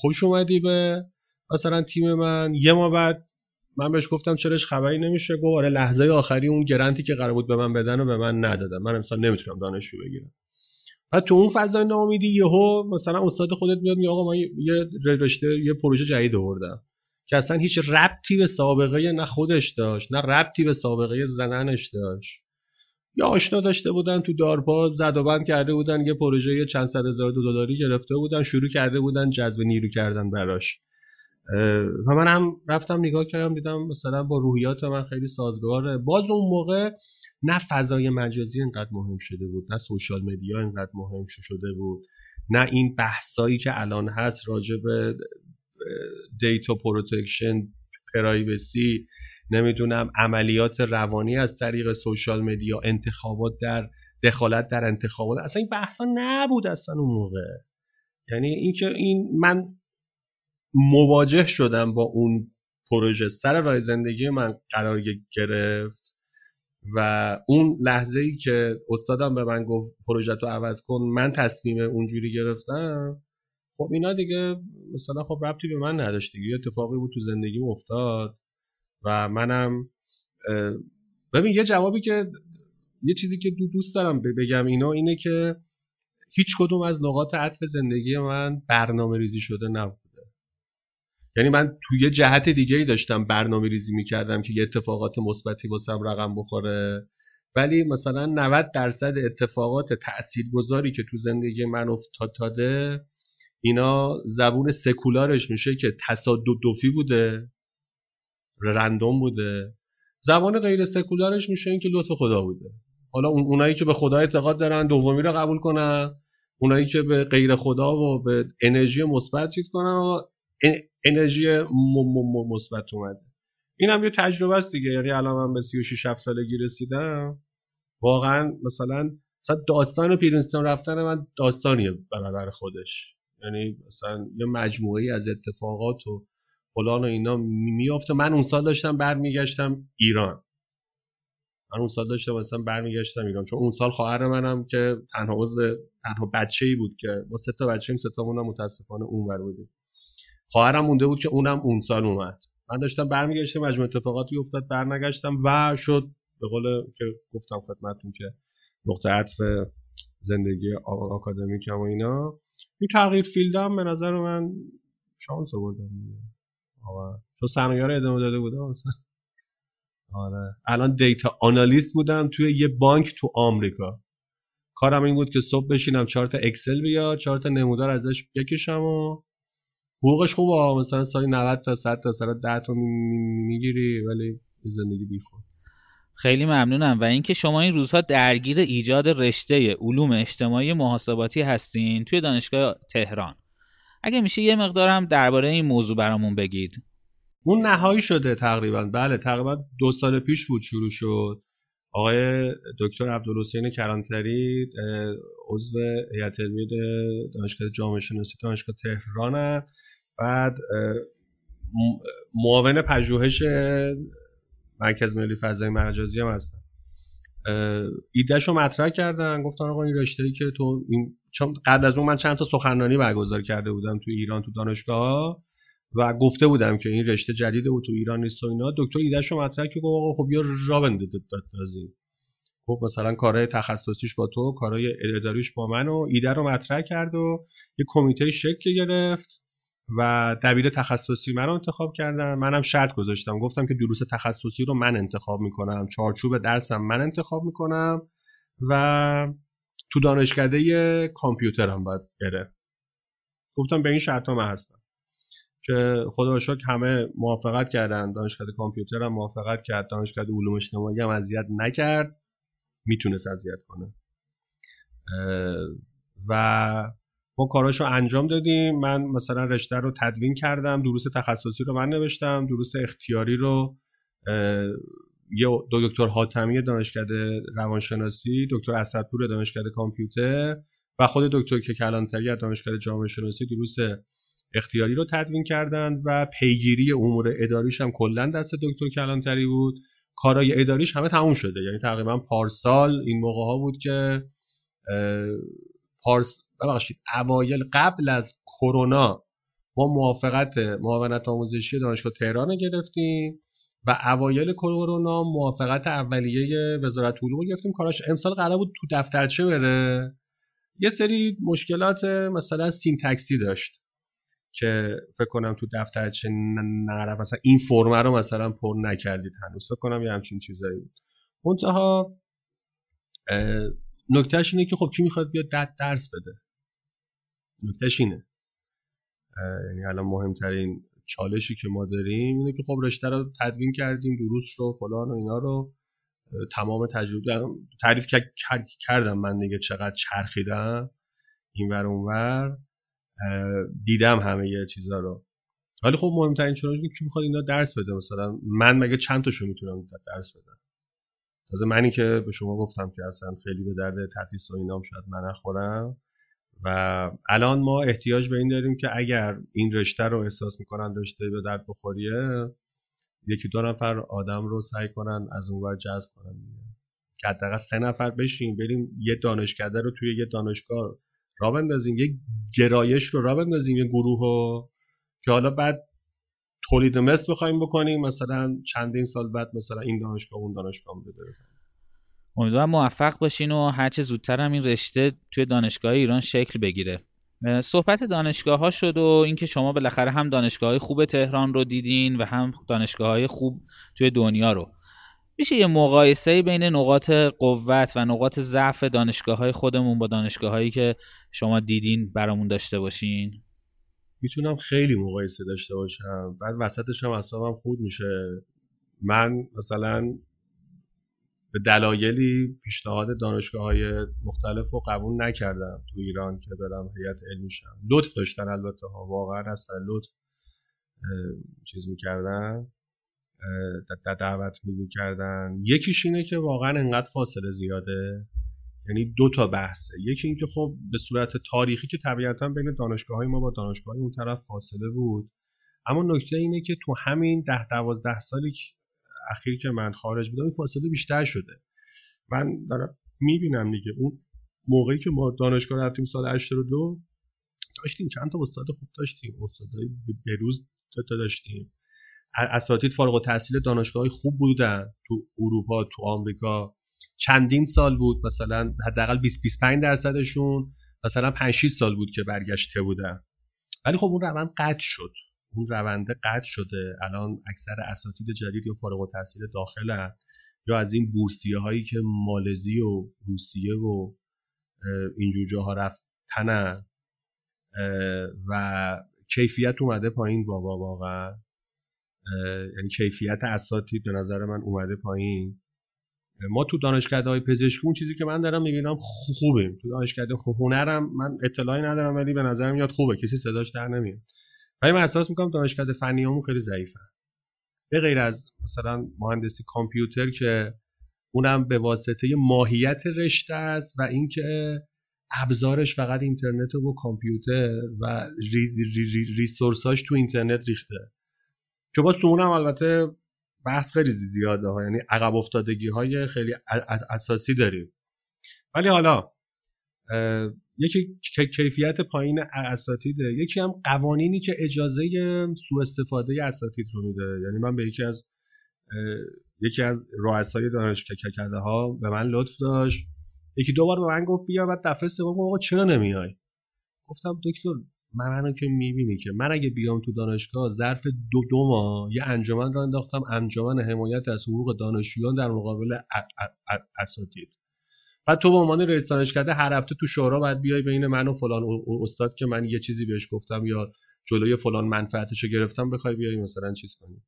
خوش اومدی به مثلا تیم من. یه ماه بعد من بهش گفتم چراش خبری نمیشه؟ گفت آره لحظه آخری اون grant ی که قرار بود به من بدن و به من ندادن. من امسال نمی‌تونم دانشجو بگیرم. و تو اون فضای ناامیدی یهو مثلا استاد خودت میاد میگه آقا من یه رشته یه پروژه جدید آوردم. که اصلا هیچ ربطی به سابقه نه خودش داشت نه ربطی به سابقه زننش داشت. یا آشنا داشته بودن تو دارپا زد و بند کرده بودن یه پروژه چند صد هزار دلاری گرفته بودن شروع کرده بودن جذب نیرو کردن براش. و من هم رفتم نگاه کردم دیدم مثلا با روحیات من خیلی سازگاره. باز اون موقع نه فضای مجازی اینقدر مهم شده بود نه سوشال مدیا اینقدر مهم شده بود نه این بحثایی که الان هست راجع به data protection privacy نمی‌دونم عملیات روانی از طریق social media انتخابات در دخالت در انتخابات. اصلا این بحثا نبود اصلا اون موقع. یعنی اینکه این من مواجه شدم با اون پروژه. سر راه زندگی من قرار گرفت و اون لحظه ای که استادم به من گفت پروژه رو عوض کن من تصمیم اونجوری گرفتم. خب اینا دیگه مثلا خب ربطی به من نداشت دیگه. اتفاقی بود تو زندگی افتاد و منم ببین یه جوابی که یه چیزی که دو دوست دارم بگم اینا اینه که هیچ کدوم از نقاط عطف زندگی من برنامه ریزی شده نبود یعنی من توی یه جهت دیگه ای داشتم برنامه ریزی می‌کردم که یه اتفاقات مثبتی واسم رقم بخوره. ولی مثلا 90 درصد اتفاقات تاثیرگذاری که تو زندگی من افتاده اینا زبون سکولارش میشه که تصادفی بوده رندوم بوده. زبان غیر سکولارش میشه این که لطف خدا بوده. حالا اونایی که به خدا اعتقاد دارن دومی رو قبول کنن اونایی که به غیر خدا و به انرژی مثبت چیز کنن انرژی مثبت اومده. این هم یه تجربه است دیگه. یعنی الان من به 36 7 سالگی رسیدم. واقعا مثلا مثلا داستان پیرینستون رفتن من داستانیه برابر خودش. یعنی مثلا یه مجموعه از اتفاقات و فلان و اینا میافته. من اون سال داشتم برمیگشتم ایران. من اون سال داشتم مثلا برمیگشتم ایران. چون اون سال خواهر منم که تنها عضو تنها بچه ای بود که ما سه تا بچه سه تا متاسفانه اون بودیم. خواهرم مونده بود که اونم اون سال اومد. من داشتم برمیگشتم مجموع اتفاقاتی افتاد برنگشتم و شد به قول که گفتم خدمتتون که نقطه عطف زندگی آکادمیک و اینا. این تغییر فیلدم به نظر من شانس آوردم. چون سرمایه رو ادامه داده بودم مثلا. آره. الان دیتا آنالیست بودم توی یه بانک تو آمریکا. کارم این بود که صبح بشینم چهار تا اکسل بیاد چهار تا نمودار ازش بکشم و حقوقش خوبه. مثلا سالی 90 تا 100 تا سر 10 تا می‌گیری ولی زندگی بیخود. خیلی ممنونم. و اینکه شما این روزها درگیر ایجاد رشته علوم اجتماعی محاسباتی هستین توی دانشگاه تهران. اگه میشه یه مقدار هم درباره این موضوع برامون بگید. اون نهایی شده تقریبا. بله تقریبا دو سال پیش بود شروع شد. آقای دکتر عبدالحسین کرانتری عضو هیئت علمی دانشگاه جامعه شناسی دانشگاه تهران بعد معاون پژوهش مرکز ملی فضای مجازی هم هستن. ایدهش رو مطرح کردن. گفتن آقا این رشته ای که تو این چون قبل از اون من چند تا سخنرانی برگزار کرده بودم تو ایران تو دانشگاه و گفته بودم که این رشته جدید بود تو ایران نیست و اینا. دکتر ایدهش رو مطرح که گفت خب یا را بندازیم خب مثلا کارهای تخصصیش با تو کارهای اداریش با من و ایده رو مطرح کرد و یه کمیته شکل گرفت. و دبیر تخصصی من رو انتخاب کردم منم شرط گذاشتم. گفتم که دروس تخصصی رو من انتخاب می‌کنم. چارچوب درسم من انتخاب می‌کنم و تو دانشکده کامپیوترم باید بره. گفتم به این شرط من هستم. که خدا شکر همه موافقت کردن. دانشکده کامپیوتر هم موافقت کرد. دانشکده علوم اجتماعی هم اذیت نکرد. می‌تونست اذیت کنه. و ما کاراشو انجام دادیم. من مثلا رشته رو تدوین کردم. دروس تخصصی رو من نوشتم. دروس اختیاری رو یه دو دکتر حاتمی دانشکده روانشناسی دکتر اسدپور دانشکده کامپیوتر و خود دکتر که کلانتری از دانشکده جامعه شناسی دروس اختیاری رو تدوین کردند و پیگیری امور اداریش هم کلا دست دکتر کلانتری بود. کارای اداریش همه تموم شده. یعنی تقریبا پارسال این موقع ها بود که پارس ببخشید اوایل قبل از کرونا ما موافقت معاونت آموزشی دانشگاه تهران گرفتیم و اوایل کرونا موافقت اولیه وزارت علوم گرفتیم. کاراش امسال قرار بود تو دفترچه بره. یه سری مشکلات مثلا سینتکسی داشت که فکر کنم تو دفترچه نرفت مثلا این فرمه رو مثلا پر نکردید هنوز. فکر کنم یه همچین چیزایی بود. منتها نکتهش اینه که خب کی می‌خواد بیاد درس بده؟ نکتهش اینه. یعنی الان مهمترین چالشی که ما داریم اینه که خب رشته رو تدوین کردیم دروس رو فلان و اینا رو. تمام تجربه تعریف کردم من دیگه چقدر چرخیدم. این ور اونور. دیدم همه یه چیزا رو. ولی خب مهمترین چالش اینه که می‌خواد اینا درس بده. مثلا من مگه چند تاشو می‌تونم درس بدم؟ تازه منی که به شما گفتم که اصلا خیلی به درد تدریس و اینام شاید من نخورم. و الان ما احتیاج به این داریم که اگر این رشته رو احساس می‌کنن رشته به درد بخوریه یکی دو نفر آدم رو سعی کنن از اون جذب کنن که حداقل سه نفر بشین بریم یه دانشکده رو توی یه دانشگاه را بندازیم یه گرایش رو را بندازیم یه گروه رو که حالا بعد تولید مثل بخوایم بکنیم مثلا چندین سال بعد مثلا این دانشگاه اون دانشگاه بده امیدوارم موفق باشین و هرچه زودتر هم این رشته توی دانشگاه ایران شکل بگیره. صحبت دانشگاه ها شد و اینکه شما بالاخره هم دانشگاه های خوب تهران رو دیدین و هم دانشگاه های خوب توی دنیا رو. میشه یه مقایسه بین نقاط قوت و نقاط ضعف دانشگاه های خودمون با دانشگاه هایی که شما دیدین برامون داشته باشین؟ می‌تونم خیلی مقایسه داشته باشم. بعد وسطش هم اصابم خود میشه. من مثلا به دلایلی پیشنهاد دانشگاه های مختلف رو قبول نکردم تو ایران که برم هیئت علمی شم. لطف داشتن البته ها واقعا هستن لطف چیز می‌کردن دعوت می‌کردن یکیش اینه که واقعا انقدر فاصله زیاده. یعنی دو تا بحثه. یکی اینکه خب به صورت تاریخی که طبیعتا بین دانشگاه های ما با دانشگاه اون طرف فاصله بود. اما نکته اینه که تو همین ده دوازده سالی اخیر که من خارج بودم این فاصله بیشتر شده. من دارم می‌بینم دیگه اون موقعی که ما دانشگاه رفتیم سال 82 داشتیم چند تا استاد خوب داشتیم. استادای بروز داشتیم. اساتید فارغ التحصیل دانشگاه خوب بودن. تو اروپا تو آمریکا. چندین سال بود مثلا حداقل 20 25 درصدشون مثلا 5 6 سال بود که برگشته بودن. ولی خب اون روند قطع شد. اون رونده قطع شده. الان اکثر اساتید جدید یا فارغ التحصیل داخلن یا از این بورسیه هایی که مالزی و روسیه و اینجور جاها رفتن و کیفیت اومده پایین بابا واقعا. یعنی کیفیت اساتید به نظر من اومده پایین. ما تو دانشکده های پزشکی اون چیزی که من دارم می‌بینم خوبه. تو دانشکده هنرم من اطلاعی ندارم ولی به نظر میاد خوبه. کسی صداش در نمیاد. ولی من احساس می‌کنم دانشکده فنی خیلی ضعیفه به غیر از مثلا مهندسی کامپیوتر که اونم به واسطه ماهیت رشته است و اینکه ابزارش فقط اینترنت و کامپیوتر و ریسورساش تو اینترنت ریخته. که باز تو اونم البته بحث خیلی زیاده ها. یعنی عقب افتادگی های خیلی اساسی داریم. ولی حالا یکی کیفیت پایین اساتیده یکی هم قوانینی که اجازه سوء استفاده اساتید رو میده. یعنی من به یکی از یکی از رؤسای دانشکده ها به من لطف داشت. یکی دو بار به من گفت بیا بعد دفعه سوم آقا چرا نمیای؟ گفتم دکتر من منو که می‌بینی که من اگه بیام تو دانشگاه ظرف دو دو ماه یه انجمن را انداختم. انجمن حمایت از حقوق دانشجویان در مقابل اساتید. و تو به عنوان رئیس دانشکده هر هفته تو شورا باید بیای بین من و فلان استاد که من یه چیزی بهش گفتم یا جلوی فلان منفعتشو گرفتم بخوای بیای مثلا چیز کنی.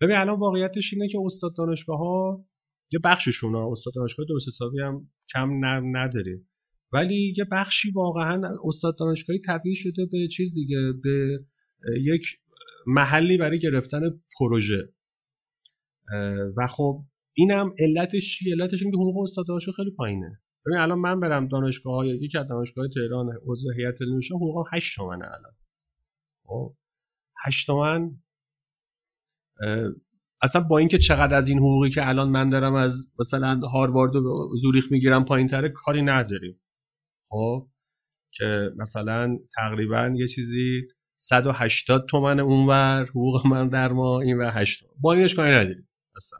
ببین الان واقعیتش اینه که استاد دانشگاه ها یه بخششون ها. استاد دانشگاه درست حسابی هم کم نداریم. ولی یه بخشی واقعا استاد دانشگاهی تبدیل شده به چیز دیگه به یک محلی برای گرفتن پروژه. و خب اینم علتش چی علتش اینه حقوق استاد دانشگاه خیلی پایینه. ببین الان من برم دانشگاه های یکی از دانشگاه تهران عضو هیئت علمی شم حقوقم 8 تومنه الان. خب؟ 8 تومن اصلا با اینکه چقدر از این حقوقی که الان من دارم از مثلا هاروارد و زوریخ می‌گیرم پایین تره کاری نداریم. خب؟ که مثلا تقریبا یه چیزی 180 تومن اونور حقوق من در ما این و 8 با اینش کاری نداریم اصلا.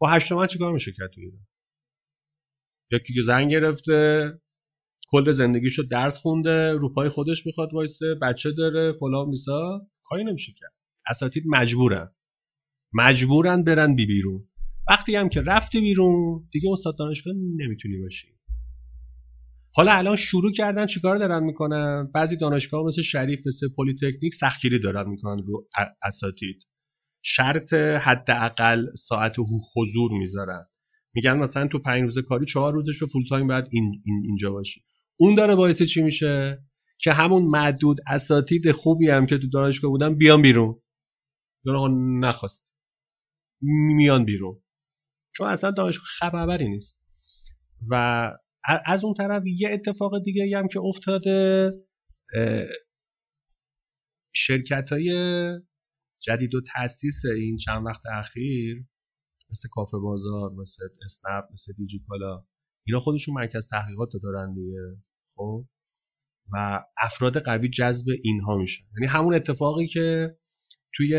با 8 تومن چیکار میشه کرد تو ایران؟ یکی که زنگ گرفته کل زندگیشو درس خونده روپای خودش می‌خواد وایسه بچه داره فلان میسا. کاری نمیشه کرد. اساتید مجبورن. مجبورن برن بی بیرون. وقتی هم که رفتی بیرون دیگه استاد دانشگاه نمی‌تونی باشی. حالا الان شروع کردن چیکار دارن می‌کنن؟ بعضی دانشگاه مثل شریف مثل پلیتکنیک سختگیری دارن می‌کنن رو اساتید. شرط حداقل ساعت حضور می‌ذارن. میگن مثلا تو پنج روز کاری چهار روزش رو full time باید این, اینجا باشی. اون داره باعث چی میشه؟ که همون معدود اساتید خوبی هم که تو دانشگاه بودن بیان بیرون. نخواست. میان بیرون. چون اصلا دانشگاه خبری نیست. و از اون طرف یه اتفاق دیگه هم که افتاده شرکت های جدید و تاسیس این چند وقت اخیر مثل کافه بازار مثل اسنپ مثل دیجیکالا. اینا خودشون مرکز تحقیقات دارن دیگه خب؟ و افراد قوی جذب اینها میشن. یعنی همون اتفاقی که توی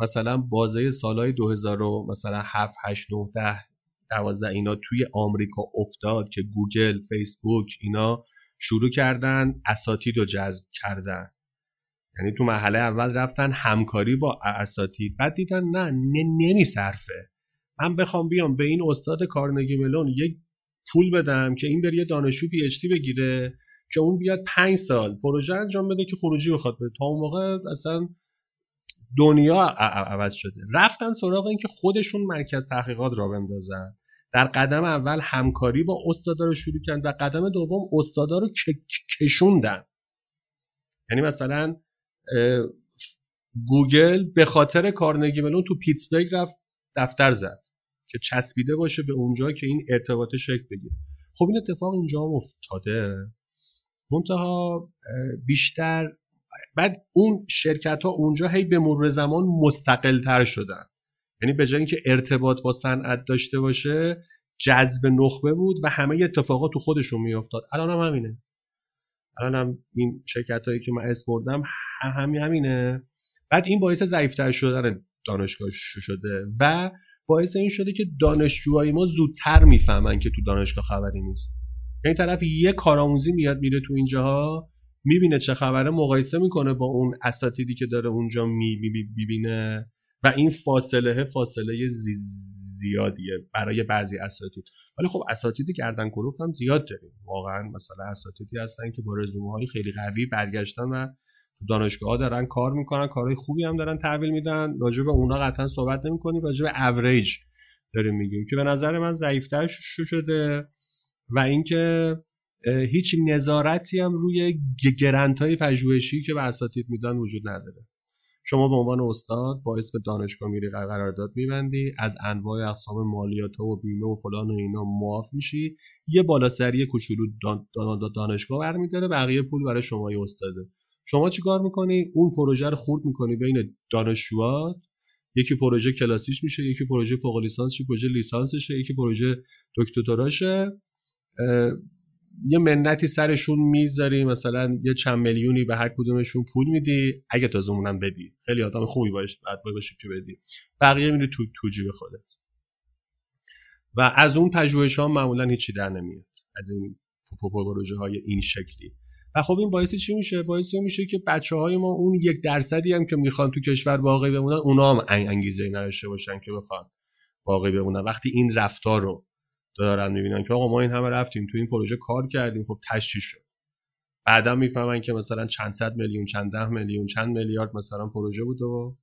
مثلا بازه سالهای 2000 مثلا 7 8 9 10 12 اینا توی آمریکا افتاد که گوگل فیسبوک اینا شروع کردن اساتید رو جذب کردن. یعنی تو مرحله اول رفتن همکاری با اساتید بعد دیدن نه نمیصرفه من بخوام بیام به این استاد کارنگی ملون یک پول بدم که این بری دانشجو PhD بگیره که اون بیاد پنج سال پروژه انجام بده که خروجی بخواد بده تا اون موقع اصلا دنیا عوض شده. رفتن سراغ اینکه خودشون مرکز تحقیقات را بندازن. در قدم اول همکاری با استادا رو شروع کردن و قدم دوم استادا رو کشوندن. یعنی مثلا گوگل به خاطر کارنگی ملون تو پیتسبرگ رفت دفتر زد که چسبیده باشه به اونجا که این ارتباط شکل بگیره. خب این اتفاق اینجا هم افتاده. منتها بیشتر بعد اون شرکت ها اونجا هی به مرور زمان مستقل تر شدن. یعنی به جای اینکه ارتباط با صنعت داشته باشه جذب نخبه بود و همه اتفاقات تو خودشون میافتاد. الان هم همینه. الان هم این شرکت هایی که من اس بردم همین همینه. بعد این باعث ضعیفتر شدن دانشگاه شده و باعث این شده که دانشجوهای ما زودتر می‌فهمن که تو دانشگاه خبری نیست. این طرف یه کارآموزی میاد میره تو اینجاها می‌بینه چه خبره مقایسه می‌کنه با اون اساتیدی که داره اونجا می‌بینه و این فاصله فاصله زیادیه برای بعضی اساتید. ولی خب اساتید گردن کلوفت هم زیاد داریم. واقعا مثلا اساتیدی هستن که با رزومه های خیلی قوی برگشتن و تو دانشگاه دارن کار می‌کنن کارهای خوبی هم دارن تحویل میدن. راجع به اونا قطعا صحبت نمی‌کنیم راجع به اوریج داریم میگیم که به نظر من ضعیفتر شده و اینکه هیچ نظارتی هم روی گرنت های پژوهشی که به اساتید میدن وجود نداره. شما به عنوان استاد با اسم دانشگاه میری قرارداد میبندی از انواع اقسام مالیات و بیمه و فلان و اینا معاف میشی. یه بالاسری کوچولو دانشگاه برمیداره بقیه پول برای شما استاده. شما چیکار می‌کنی؟ اون پروژه رو خورد می‌کنی بین دانشجوات یکی پروژه کلاسیش میشه یکی پروژه فوق لیسانس پروژه لیسانسشه یکی پروژه دکتراشه یه منتی سرشون می‌ذاری مثلا یه چند میلیونی به هر کدومشون پول میدی اگه تازه اونم بدی. خیلی آدم خوبی باش بعد باشی که بدی. بقیه میره تو تو جیب خودت. و از اون پژوهش ها معمولا هیچی در نمیاد. از این پروژه های این شکلی. و خب این باعث چی میشه؟ باعث میشه که بچه های ما اون یک درصدی هم که می‌خوان تو کشور باقی بمونن اونا هم انگیزه نداشته باشن که بخوان باقی بمونن. وقتی این رفتار رو دارن می‌بینن که آقا ما این همه رفتیم تو این پروژه کار کردیم خب تشکیل شد؟ بعدا می‌فهمن که مثلا چند صد میلیون چند ده میلیون چند میلیارد مثلا پروژه بوده و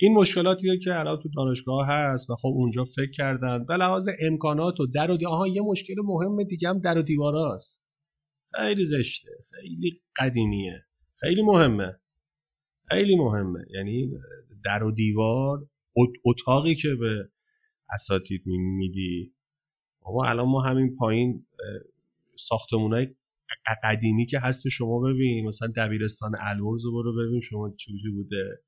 این مشکلاتیه که الان تو دانشگاه هست و خب اونجا فکر کردن به لحاظ امکانات و در و دی... آها یه مشکل مهم دیگه هم در و دیواراست خیلی زشته خیلی قدیمیه خیلی مهمه. خیلی مهمه. یعنی در و دیوار اتاقی که به اساتید میدی. بابا الان ما همین پایین های قدیمی که هست شما ببین. مثلا دبیرستان الورز رو برو ببین شما چوجی بوده.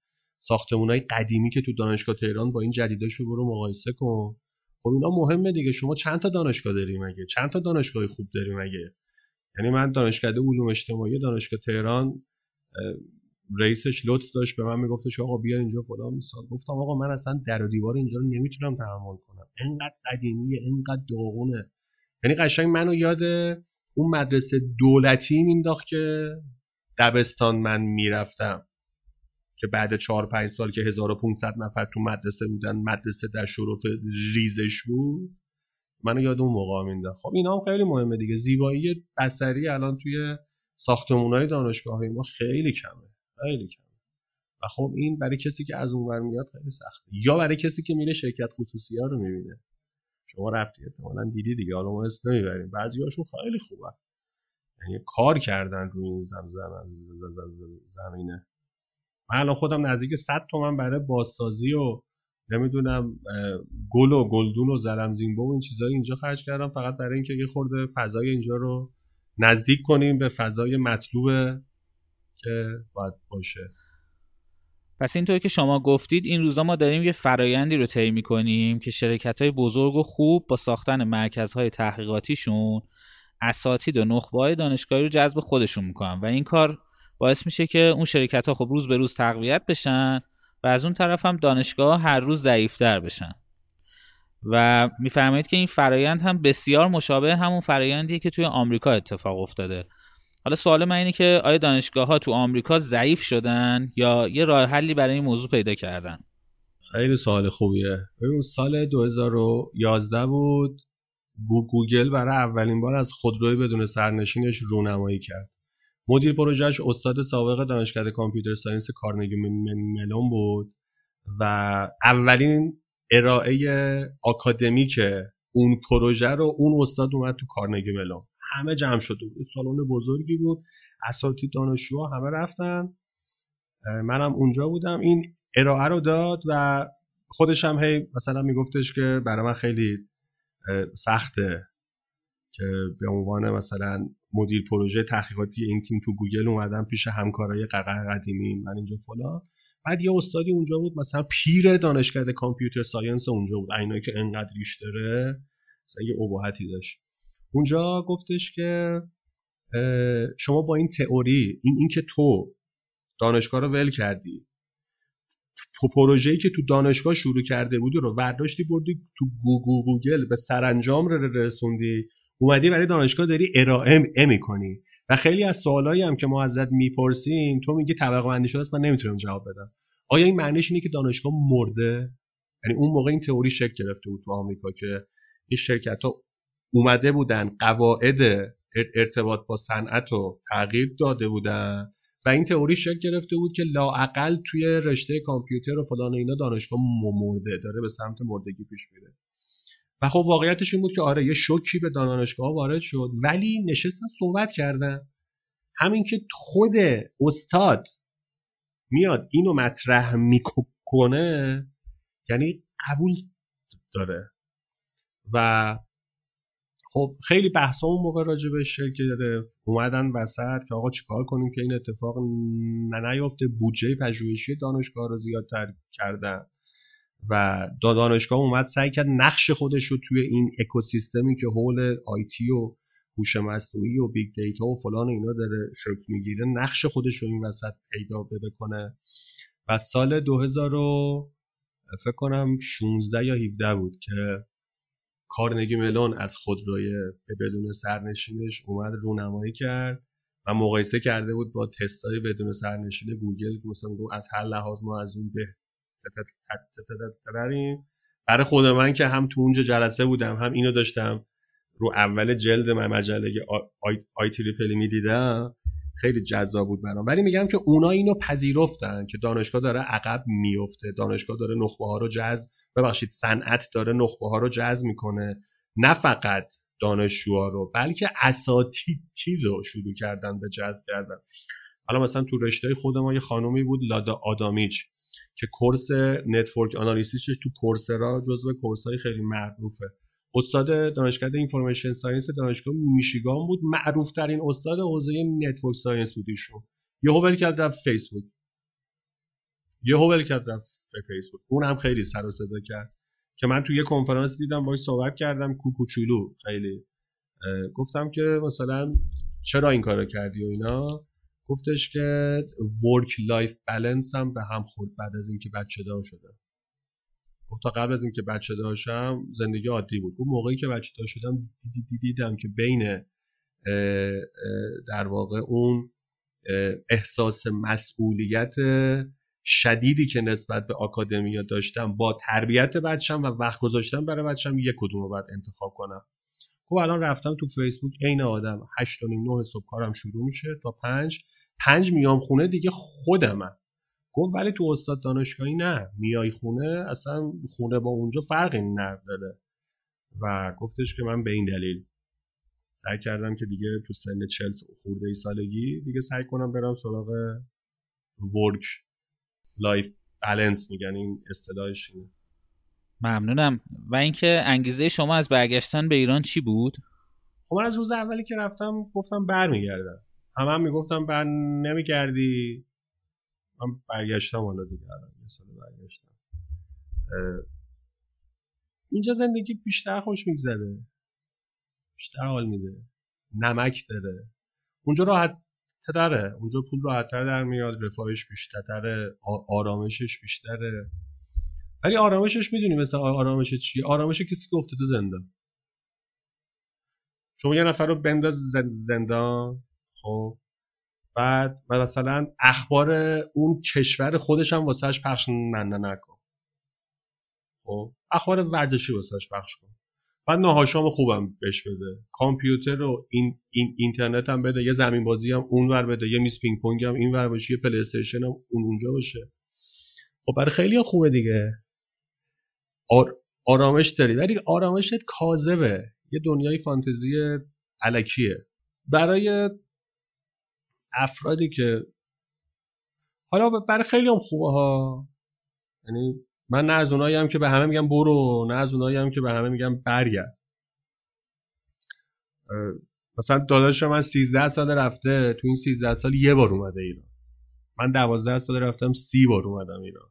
های قدیمی که تو دانشگاه تهران با این جدیداشو برو مقایسه کن. خب اینا مهمه دیگه. شما چند تا دانشگاه داری مگه؟ چند تا دانشگاه خوب داری مگه؟ یعنی من دانشکده علوم اجتماعی دانشگاه تهران رئیسش لطف داشت به من میگفتش آقا بیا اینجا فلان مثال. گفتم آقا من اصلا در و دیوار اینجا رو نمی‌تونم تحمل کنم. انقدر قدیمیه انقدر داغونه. یعنی قشنگ منو یاد اون مدرسه دولتی مینداخت که دبستان من می‌رفتم. که بعد چهار پنج سال که 1500 نفر تو مدرسه بودن مدرسه در شرف ریزش بود. منو یاد اون موقع مینداخت. خب اینا هم خیلی مهمه دیگه. زیبایی بصری الان توی ساختمونهای دانشگاه ما خیلی کمه. خیلی کم و خب این برای کسی که از اونور میاد خیلی سخته. یا برای کسی که میره شرکت خصوصی ها رو می‌بینه. شما رفتی احتمالا دیدی دیگه. حالا ما اسم نمی‌بریم. بعضی هاشون خیلی خوبه یعنی کار کردن روی این زم زمینه. من الان خودم نزدیک 100 تومن برای بازسازی و نمی‌دونم گل و گلدون و زلمزینبو و این چیزایی اینجا خرج کردم فقط برای اینکه یه خورده فضای اینجا رو نزدیک کنیم به فضای مطلوب که باید باشه. پس اینطور که شما گفتید این روزا ما داریم یه فرایندی رو طی می‌کنیم که شرکت های بزرگ و خوب با ساختن مرکزهای تحقیقاتیشون اساتید و نخبه های دانشگاهی رو جذب خودشون می‌کنن. و این کار باعث میشه که اون شرکت ها خب روز به روز تقویت بشن و از اون طرف هم دانشگاه هر روز ضعیفتر بشن. و میفرمایید که این فرایند هم بسیار مشابه همون فرایندیه که توی آمریکا اتفاق افتاده. حالا سوال من اینه که آیا دانشگاه ها تو آمریکا ضعیف شدن یا یه راه حلی برای این موضوع پیدا کردن؟ خیلی سوال خوبیه. ببین سال 2011 بود. گوگل برای اولین بار از خودروی بدون سرنشینش رونمایی کرد. مدیر پروژهش استاد سابق دانشکده computer science کارنگی ملون بود و اولین ارائه آکادمیک اون پروژه رو اون استاد اومد تو کارنگی ملون. همه جمع شده بود. سالن بزرگی بود. اساتید دانشجوها همه رفتن. منم اونجا بودم. این ارائه رو داد و خودش هم هی مثلا میگفتش که برای من خیلی سخته که به عنوان مثلا مدیر پروژه تحقیقاتی این تیم تو گوگل اومدم پیش همکارای ققه قدیمی من اینجا فلان. بعد یه استادی اونجا بود مثلا پیر دانشکده computer science اونجا بود اینایی که انقدر ریش داره مثلا یه ابهتی داشت. اونجا گفتش که شما با این تئوری این اینکه تو دانشگاه رو ول کردی پروژه‌ای که تو دانشگاه شروع کرده بودی رو برداشتی بردی تو گوگل به سرانجام رسوندی. اومدی برای دانشگاه داری ارائه می‌کنی. و خیلی از سوالایی هم که ما ازت می‌پرسیم تو میگی طبقه بندی شده است من نمی‌تونم جواب بدم. آیا این معنیش اینه که دانشگاه مرده؟ یعنی اون موقع این تئوری شکل گرفته بود تو آمریکا که این شرکت ها اومده بودن قواعد ارتباط با صنعت رو تغییر داده بودن و این تئوری شکل گرفته بود که لاعقل توی رشته کامپیوتر و فلان اینا دانشگاه مرده داره به سمت مردگی پیش میره. و خب واقعیتش این بود که آره یه شوکی به دانشگاه وارد شد ولی نشستن صحبت کردن. همین که خود استاد میاد اینو مطرح می‌کنه یعنی قبول داره. و خب خیلی بحث اون موقع راجع به که اومدن وسط که آقا چیکار کنیم که این اتفاق نیفته بودجه پژوهشی دانشگاه رو زیادتر کردن. و دانشگاه اومد سعی کرد نقش خودش رو توی این اکوسیستمی که حول IT و هوش مصنوعی و big data و فلان اینا داره شکل می‌گیره نقش خودش رو این وسط پیدا بکنه. و سال 2000 فکر کنم 16 یا 17 بود که کارنگی ملون از خودروی بدون سرنشینش اومد رونمایی کرد و مقایسه کرده بود با تستای بدون سرنشین گوگل مثلا از هر لحاظ ما از اون به برای خود من که هم تو اونجا جلسه بودم هم اینو داشتم رو اول جلد من مجله آی, تریپلی می‌دیدم. خیلی جذاب بود برام. ولی میگم که اونا اینو پذیرفتن که دانشگاه داره عقب میفته دانشگاه داره نخبه ها رو جذب ببخشید صنعت داره نخبه ها رو جذب می‌کنه. نه فقط دانشجوها رو بلکه اساتید رو شروع کردن به جذب کردن. حالا مثلا تو رشته خود ما یه خانومی بود لادا آدامیچ. که course network analysis تو Coursera جزو course ای خیلی معروفه. استاد دانشکده information science دانشگاه میشیگان بود. معروف ترین استاد حوزه network science بود ایشون. یهو ول کرد رفت فیسبوک. یهو ول کرد رفت فیسبوک. اون هم خیلی سر و صدا کرد. که من تو یه کنفرانس دیدم باهاش صحبت کردم کوکوچولو. خیلی گفتم که مثلا چرا این کارو کردی و اینا؟ گفتش که work life balance هم به هم خورد بعد از اینکه بچه دار شده گفت تا قبل از اینکه بچه داشتم زندگی عادی بود. اون موقعی که بچه دار شدم دیدی دیدم که بین در واقع اون احساس مسئولیت شدیدی که نسبت به academia داشتم با تربیت بچم و وقت گذاشتن برای بچم یک کدوم رو باید انتخاب کنم. خب الان رفتم تو فیسبوک عین آدم. 8 و 9 صبح کارم شروع میشه تا 5 5 میام خونه دیگه خودمم. گفت ولی تو استاد دانشگاهی نه میای خونه اصلا خونه با اونجا فرقی نداره. و گفتش که من به این دلیل سعی کردم که دیگه تو سن چل خورده ای سالگی دیگه سعی کنم برم سراغ work life balance میگن این اصطلاحش ممنونم. و اینکه انگیزه شما از برگشتن به ایران چی بود؟ خب من از روز اولی که رفتم گفتم برمیگردم. همه هم می‌گفتم بر نمیگردی من برگشتم حالا دیگه یه سال برگشتم. اینجا زندگی بیشتر خوش میگذره. بیشتر حال میده. نمک داره. اونجا راحت داره اونجا پول راحتتر در میاد. رفاهش بیشتره. آرامشش بیشتره. ولی آرامشش می‌دونی مثل آرامش چیه آرامش کسی که افتاده زندان. شما یه نفر رو بنداز زندان. خب. بعد مثلا اخبار اون کشور خودش هم واسهش پخش نه نه نکن. خب. اخبار ورزشی واسهش پخش کن. بعد نهار شام خوبم بهش بده. کامپیوتر و این, این اینترنت هم بده. یه زمین بازی هم اون ور بده. یه میز پینگ پونگ هم این ور باشه. یه پلی استیشن هم اون اونجا باشه. خب برای خیلی خوبه دیگه. آر... آرامش داری. ولی آرامشت کاذبه. یه دنیای فانتزی علکیه. برای افرادی که حالا برای خیلی هم خوبه ها. یعنی من نه از اونایی هم که به همه میگم برو نه از اونایی هم که به همه میگم برگرد. مثلا داداش من 13 سال رفته تو این 13 سال یه بار اومده ایران. من 12 سال رفتم سی بار اومدم ایران.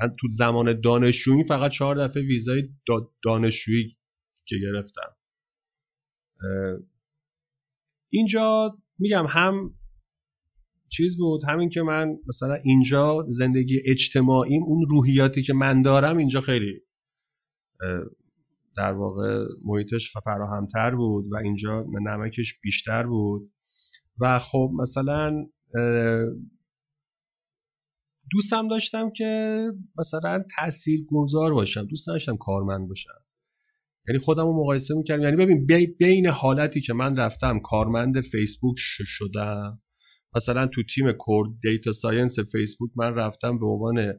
من تو زمان دانشجویی فقط چهار دفعه ویزای دانشجویی که گرفتم. اینجا میگم هم چیز بود همین که من مثلا اینجا زندگی اجتماعیم اون روحیاتی که من دارم اینجا خیلی در واقع محیطش فراهمتر بود و اینجا نمکش بیشتر بود. و خب مثلا دوستم داشتم که مثلا تأثیر گذار باشم دوست داشتم کارمند باشم. یعنی خودم رو مقایسه می‌کردم. یعنی ببین بین حالتی که من رفتم کارمند فیسبوک شدم. مثلا تو تیم core data science فیسبوک من رفتم به عنوان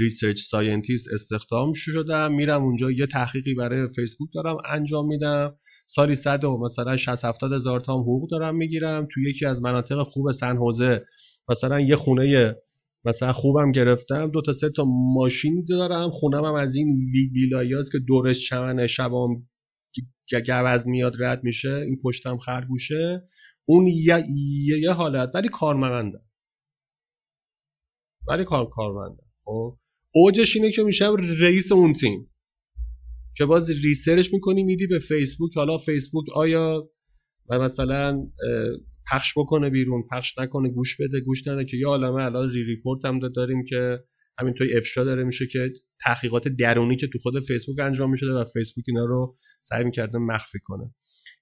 research scientist استخدام شدم. میرم اونجا یه تحقیقی برای فیسبوک دارم انجام میدم. سالی صد و مثلا 60 70 هزار تا حقوق دارم می‌گیرم. تو یکی از مناطق خوب سن حوزه مثلا یه خونه مثلا خوبم گرفتم دو تا سه تا ماشین دارم خونم هم از این وی که دورش چمن شبام گوز میاد رد میشه این پشتم خرگوشه. اون یه, یه حالت ولی کارمندم. ولی کار کارمندم. خب؟ اوجش اینه که میشم رئیس اون تیم. که باز research می‌کنی میدی به فیسبوک حالا فیسبوک آیا و مثلا پخش بکنه بیرون پخش نکنه گوش بده گوش نده که یه عالمه الان ری report هم داریم که همینطوری افشا داره میشه که تحقیقات درونی که تو خود فیسبوک انجام میشه و فیسبوک اینا رو سعی می‌کرده مخفی کنه.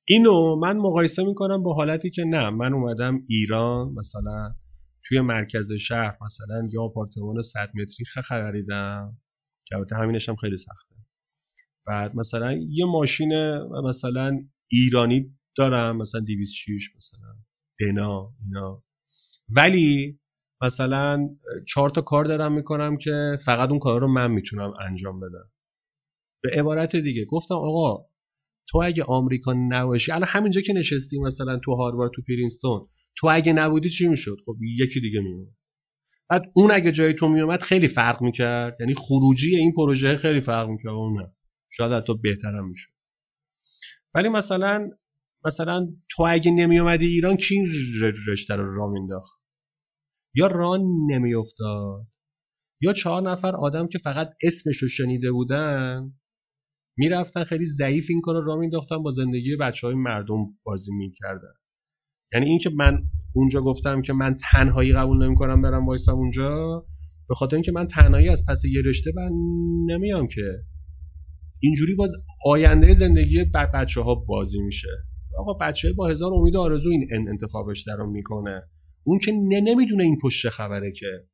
اینو من مقایسه می‌کنم با حالتی که نه من اومدم ایران مثلا توی مرکز شهر مثلا یا آپارتمان 100 متری خریدم که البته همینش هم خیلی سخته. بعد مثلا یه ماشین مثلا ایرانی دارم مثلا 206 مثلا دنا اینا. ولی مثلا چهار تا کار دارم می‌کنم که فقط اون کار رو من می‌تونم انجام بدم. به عبارت دیگه گفتم آقا تو اگه آمریکا نباشی الان همینجا که نشستی مثلا تو هاروارد تو پرینستون تو اگه نبودی چی می‌شد؟ خب یکی دیگه میومد بعد اون اگه جای تو میومد خیلی فرق می‌کرد. یعنی خروجی این پروژه خیلی فرق می‌کرد. اون نه. شاید حتی بهترم می‌شد. ولی مثلا مثلا تو اگه نمیومدی ایران کی این رشته رو را مینداخت یا ران نمیافتاد؟ یا چهار نفر آدم که فقط اسمش رو شنیده بودن می‌رفتن خیلی ضعیف این کار رو را مینداختن با زندگی بچه های مردم بازی می‌کردن. یعنی اینکه من اونجا گفتم که من تنهایی قبول نمی‌کنم برم وایسم اونجا به خاطر اینکه من تنهایی از پس یه رشته من نمیام که. اینجوری باز آینده زندگی بچه ها بازی میشه. آقا بچه با هزار امید آرزو این انتخابش در می‌کنه. اون که نمی‌دونه این پشت خبره که.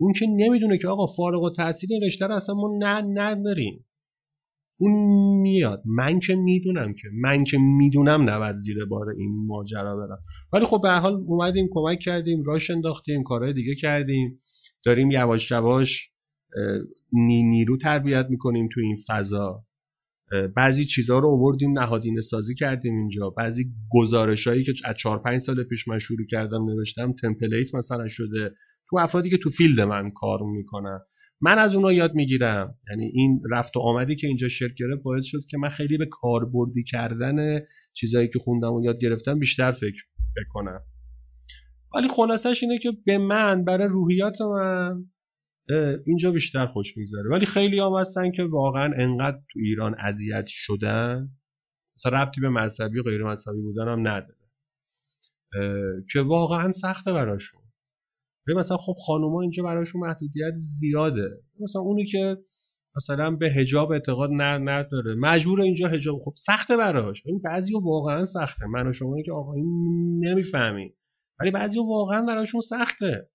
اون که نمی‌دونه که آقا فارغ و تحصیل این رشته اصلا ما نه نداریم اون میاد. من که می‌دونم که من که می‌دونم نباید زیر بار این ماجرا برم. ولی خب به حال اومدیم کمک کردیم راش انداختیم کارهای دیگه کردیم. داریم یواش یواش نیرو تربیت می‌کنیم تو این فضا. بعضی چیزها رو آوردیم نهادینه سازی کردیم اینجا. بعضی گزارش هایی که از 4 5 سال پیش من شروع کردم نوشتم template مثلا شده. تو افرادی که تو field من کار می‌کنن. من از اونا یاد می‌گیرم. یعنی این رفت و آمدی که اینجا شکل گرفت باعث شد که من خیلی به کاربردی کردن چیزهایی که خوندم و یاد گرفتم بیشتر فکر بکنم. ولی خلاصش اینه که به من برای روحیات من اینجا بیشتر خوش می‌گذاره ولی خیلی هم هستن که واقعا انقدر تو ایران اذیت شدن. مثلا ربطی به مذهبی غیر مذهبی بودن هم نداره. که واقعا سخته براشون. مثلا خب خانوما اینجا براشون محدودیت زیاده. مثلا اونی که مثلا به هجاب اعتقاد نداره. مجبور اینجا هجاب خب سخته براش. این بعضی واقعا سخته. من و شما که آقا این نمی‌فهمین ولی بعضی واقعا براشون سخته.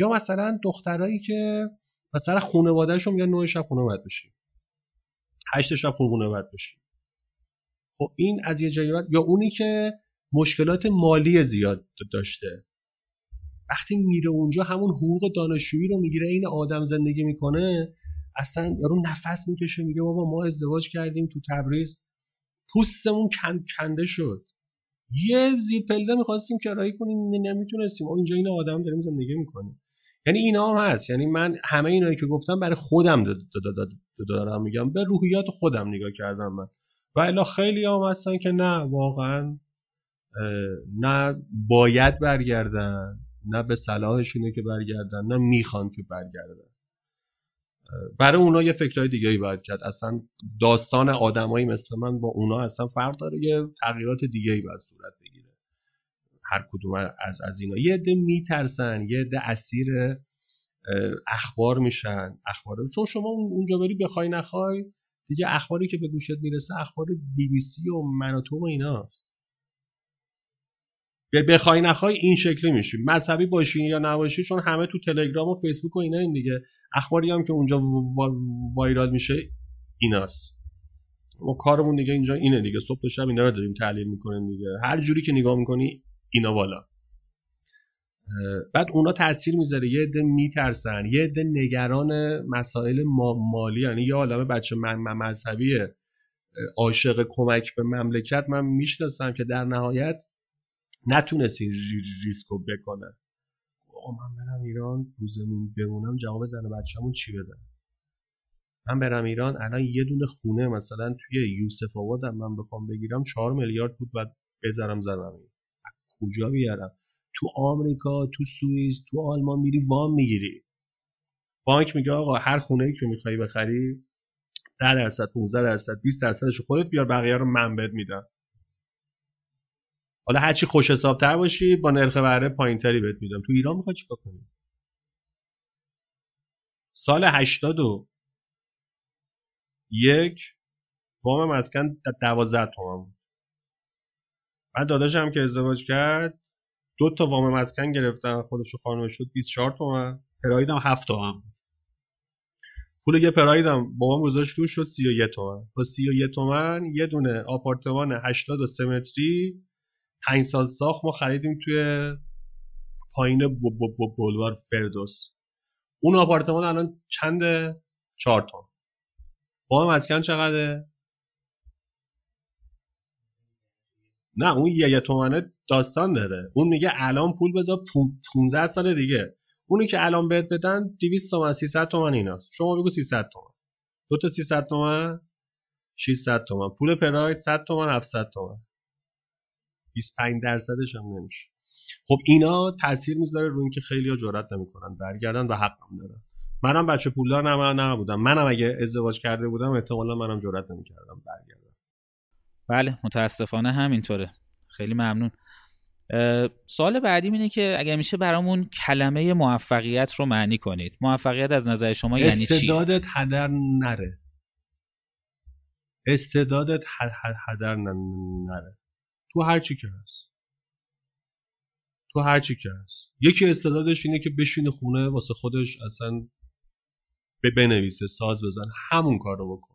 یا مثلا دخترایی که مثلا خانوادهشون میگن نه شب خونه باید بشی هشت شب خونه باید بشی خب این از یه جایی یا اونی که مشکلات مالی زیاد داشته. وقتی میره اونجا همون حقوق دانشجویی رو می‌گیره این آدم زندگی می‌کنه اصلا یارو نفس می‌کشه میگه بابا ما ازدواج کردیم تو تبریز. پوستمون کنده شد. یه زیر پله می‌خواستیم کرایه کنیم نمی‌تونستیم. اینجا این آدم داریم زندگی می‌کنیم. یعنی اینا هم هست. یعنی من همه اینایی که گفتم برای خودم دارم میگم. به روحیات خودم نگاه کردم من. و الا خیلی هم هستن که نه واقعا نه باید برگردن نه به صلاحشونه که برگردن نه می‌خوان که برگردن. برای اونا یه فکرهای دیگه ای باید کرد. اصلا داستان آدمایی مثل من با اونا اصلا فرق داره. یه تغییرات دیگه ای باید صورت هر کدوم از از اینا. یه عده میترسن یه عده اسیر اخبار میشن. اخبار چون شما اونجا بری بخوای نخوای دیگه اخباری که به گوشت می‌رسه اخبار بی بی سی و مناتو و ایناست. بخوای نخوای این شکلی میشی. مذهبی باشی یا نباشی چون همه تو تلگرام و فیسبوک و اینا این دیگه. اخباری هم که اونجا وایرال میشه ایناست. ما کارمون دیگه اینجا اینه دیگه. صبح و شب اینا رو داریم تحلیل می‌کنیم دیگه. هر جوری که نگاه می‌کنی اینا بالا بعد اونا تاثیر می‌ذاره. یه عده میترسن. یه عده نگران مسائل مالی یعنی یه عالمه بچه مذهبی عاشق کمک به مملکت. من می‌شناسم که در نهایت نتونست این ریسکو بکنه. آقا من برم ایران رو زمین بمونم جواب زن بچه‌مون چی بدم من برم ایران الان یه دونه خونه مثلا توی یوسف آباد من بخوام بگیرم چهار میلیارد بود بعد بذارم زنم کجا بیارم؟ تو آمریکا تو سوئیس تو آلمان میری وام می‌گیری. بانک میگه آقا هر خونه ای که می‌خوای بخری 10 درصد 15 درصد 20 درصدش خودت بیار بقیه رو من بهت میدم. حالا هرچی خوش حسابتر باشی با نرخ بهره پایینتری بهت میدم. تو ایران می‌خوای چیکار کنی؟ سال 80 یک وام مسکن دوازده تومن بود. بعد داداشم که ازدواج کرد دو تا وام مسکن گرفتن خودش و خانوش شد 24 تومن. پرایدم 7 تومن پول یه پرایدم بابام گذاشت تو شد 31 تومن. با 31 تومن یه دونه آپارتمان 83 متری 5 سال ساخت ما خریدیم توی پایین بولوار فردوس. اون آپارتمان الان چند 4 تومن. وام مسکن چقدره؟ نه اون یه تومنه داستان داره. اون میگه الان پول بذار 15 سال دیگه. اونی که الان بهت بدن 200 تومن 300 تومن ایناست. شما بگو 300 تومن. دو تا 300 تومن 600 تومن. پول پراید 100 تومن 700 تومن. 25 درصدش هم نمیشه. خب اینا تاثیر می‌ذاره روی اینکه خیلی‌ها جرئت نمی‌کنن. برگردن و حق هم دارن. منم بچه پولدار نبودم. منم اگه ازدواج کرده بودم احتمالا منم جرئت نمی‌کردم برگردم. بله متاسفانه همینطوره. خیلی ممنون. سوال بعدی اینه که اگر میشه برامون کلمه موفقیت رو معنی کنید. موفقیت از نظر شما یعنی چی؟ استعدادت هدر نره. استعدادت هدر نره. تو هر چی که هست. تو هر چی که هست. یکی استعدادش اینه که بشینه خونه واسه خودش اصلا به بنویسه ساز بزن همون کار رو بکن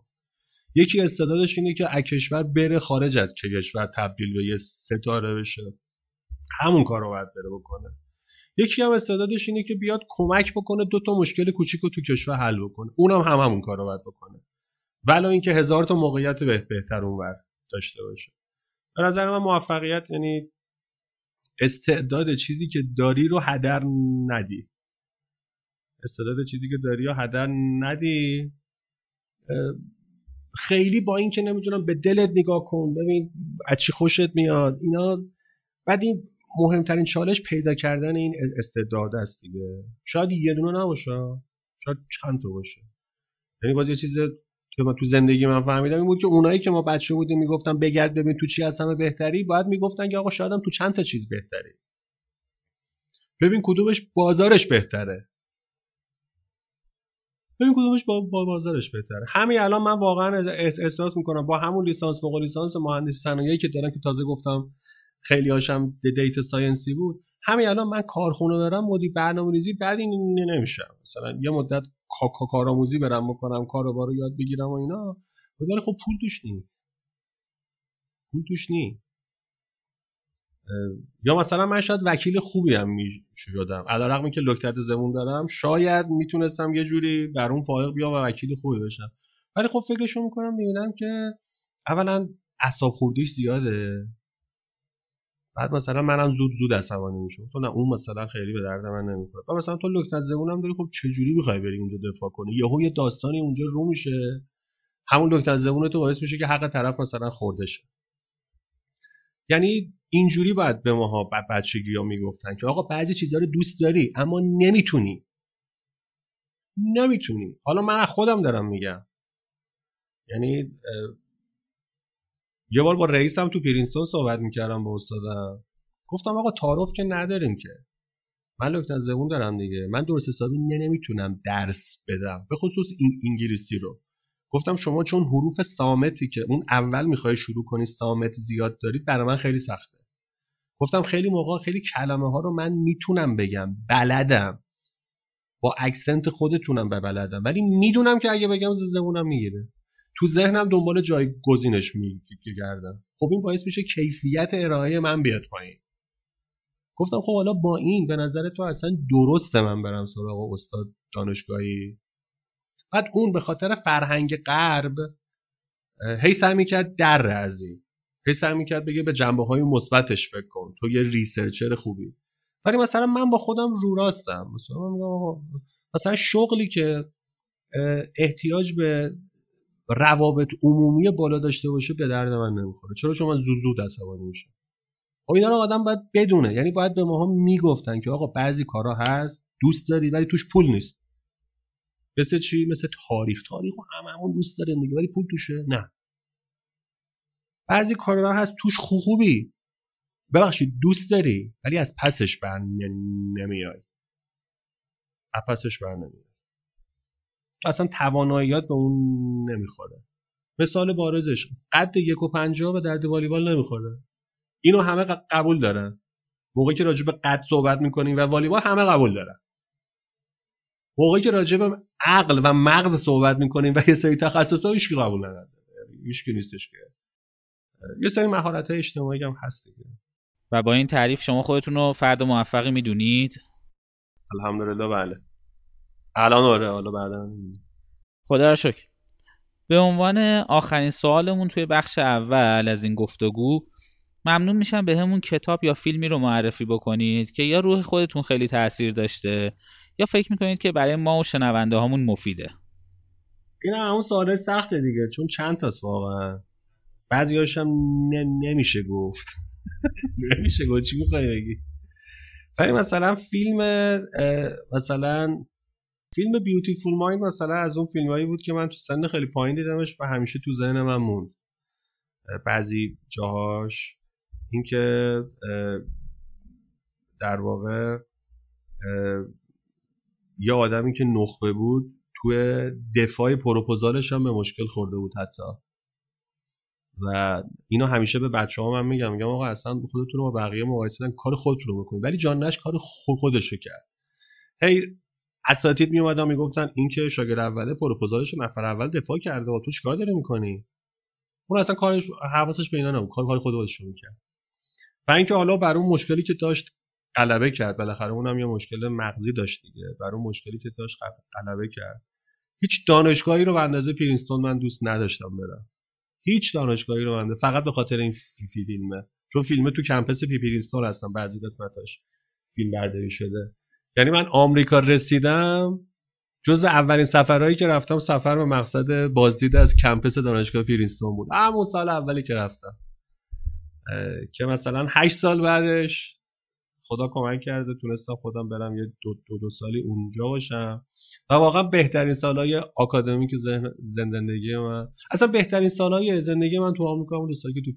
یکی استعدادش اینه که کشور بره خارج از کشور تبدیل به یه ستاره بشه. همون کار رو باید بره بکنه. یکی هم استعدادش اینه که بیاد کمک بکنه دو تا مشکل کوچیک رو تو کشور حل بکنه. اونم هم همون کار رو باید بکنه. ولی اینکه هزار تا موقعیت بهتر اونور داشته باشه. به نظر من موفقیت یعنی استعداد چیزی که داری رو هدر ندی. استعداد چیزی که داری یا هدر ندی خیلی با اینکه نمی‌دونم به دلت نگاه کن ببین از چی خوشت میاد اینا. بعد این مهمترین چالش پیدا کردن این استعداد است دیگه. شاید یه دونه نباشه شاید چند تا باشه. یعنی باز یه چیز که من تو زندگی من فهمیدم این بود که اونایی که ما بچه بودیم می‌گفتن بگرد ببین تو چی از همه بهتری باید می‌گفتن که آقا شایدم تو چند تا چیز بهتری. ببین کدومش بازارش بهتره. ببین کدومش با, با بازارش بهتره. همین الان من واقعا احساس می‌کنم با همون لیسانس فوق لیسانس مهندسی صنایعی که دارم که تازه گفتم خیلی هاشم data science ی بود. همین الان من کارخونه برم مدیر برنامه‌ریزی بعد این نمیشه مثلا یه مدت کارآموزی برم بکنم کارو رو یاد بگیرم و اینا. ولی خب پول توش نی. پول توش نی. یا مثلا من شاید وکیل خوبی هم می شدم. علیرغم که لکتت زمون دارم شاید می‌تونستم یه جوری بر اون فائق بیام و وکیل خوبی بشم. ولی خب فکرشو می‌کنم می‌بینم که اولا اصاب خوردیش زیاده. بعد مثلا منم زود زود عصبانی میشم. تو نه اون مثلا خیلی به درد من نمی‌خوره. و مثلا تو لکتت زبونم داری خب چه جوری می‌خوای بری اونجا دفاع کنی؟ یهو یه داستانی اونجا رو میشه. همون لکتت زبون تو باعث میشه که حق طرف مثلا خورده شه. یعنی اینجوری باید به ماها بچگی ها می‌گفتن که آقا بعضی چیزها رو دوست داری اما نمی‌تونی. نمی‌تونی. حالا من خودم دارم میگم. یعنی یه بار با رئیسم تو پرینستون صحبت می‌کردم با استادم. گفتم آقا تعارف که نداریم که. من لکتن زبون دارم دیگه. من درست حسابی نمی‌تونم درس بدم. به خصوص این انگلیسی رو. گفتم شما چون حروف سامتی که اون اول می‌خوای شروع کنی سامت زیاد دارید برای من خیلی سخته. گفتم خیلی موقع خیلی کلمه ها رو من می‌تونم بگم بلدم. با اکسنت خودتونم به بلدم. ولی می‌دونم که اگه بگم زبونم می‌گیره. تو ذهنم دنبال جای گزینش میگردم خب این باعث میشه کیفیت ارائه من بیاد پایین. گفتم خب حالا با این به نظر تو اصلا درسته من برم سراغ استاد دانشگاهی؟ بعد اون به خاطر فرهنگ غرب هی سعی می‌کرد در رزی هی سعی می‌کرد بگه به جنبه های مثبتش فکر کن. تو یه ریسرچر خوبی. ولی مثلا من با خودم رو راستم. مثلا مثلا شغلی که احتیاج به روابط عمومی بالا داشته باشه به درد من نمی‌خوره. چرا؟ چون من زود عصبانی میشم. خب اینا رو آدم باید بدونه. یعنی باید به ماها می‌گفتن که آقا بعضی کارا هست دوست داری ولی توش پول نیست. مثل چی؟ مثل تاریخ. تاریخ هم همون دوست داره میگه ولی پول توشه. نه. بعضی کارا هست توش خوبی. ببخشید دوست داری ولی از پسش بر نمیای. از پسش بر نمیای. تو اصلا تواناییات به اون نمی‌خوره. مثال بارزش. قد یک و پنجاه به درد والیبال نمی‌خوره. اینو همه قبول دارن. موقعی که راجع به قد صحبت می‌کنیم و والیبال همه قبول دارن. موقعی که راجع به عقل و مغز صحبت می‌کنیم و یه سری تخصص ها هیچ قبول نداره. هیچ نیستش که. یه سری مهارت های اجتماعی هم هست دیگه. و با این تعریف شما خودتون رو فرد موفقی می‌دونید؟ الحمدلله بله. الان آره حالا بعدا. خدا را شکر. به عنوان آخرین سوالمون توی بخش اول از این گفتگو ممنون میشم به همون کتاب یا فیلمی رو معرفی بکنید که یا روح خودتون خیلی تاثیر داشته یا فکر می‌کنید که برای ما و شنونده هامون مفیده؟ این همون سوال سخته دیگه چون چند تاست واقعا؟ بعضی هم نمیشه گفت. نمیشه گفت. چی می‌خوای بگی؟ ولی مثلا فیلم مثلا فیلم بیوتیفول مایند مثلا از اون فیلمایی بود که من تو سن خیلی پایین دیدمش و همیشه تو ذهن من موند. بعضی جاهاش. اینکه در واقع یه آدمی که نخبه بود توی دفاع پروپوزالش هم به مشکل خورده بود حتی. و اینو همیشه به بچه ها من میگم میگم آقا اصلا خودتون رو با بقیه مقایسه کار خودتون رو بکنید. ولی جان نش کار خودش رو کرد. هی اساتید می اومدن می‌گفتن این که شاگرد اوله پروپوزالش نفر اول دفاع کرده و تو چیکار داره می‌کنی؟ اون اصلا کارش حواسش به اینا نبود. کار کار خودش رو می‌کرد. و اینکه حالا بر اون مشکلی که داشت غلبه کرد. بالاخره اونم یه مشکل مغزی داشت دیگه. بر اون مشکلی که داشت غلبه کرد. هیچ دانشگاهی رو به اندازه پرینستون من دوست نداشتم برم. هیچ دانشگاهی رو من فقط به خاطر این فی فیلمه. چون فیلمه تو campus پی پرینستون هستم. بعضی قسمتاش فیلم برداری شده. یعنی من آمریکا رسیدم جز اولین سفرهایی که رفتم سفر به مقصد بازدید از campus دانشگاه پرینستون بود. همون سال اولی که رفتم. که مثلا هشت سال بعدش خدا کمک کرده تونستم خودم برم یه دو, دو, دو سالی اونجا باشم. و واقعا بهترین سالهای آکادمیک زندگی من. اصلا بهترین سالهای زندگی من تو آمریکا بود سالی که تو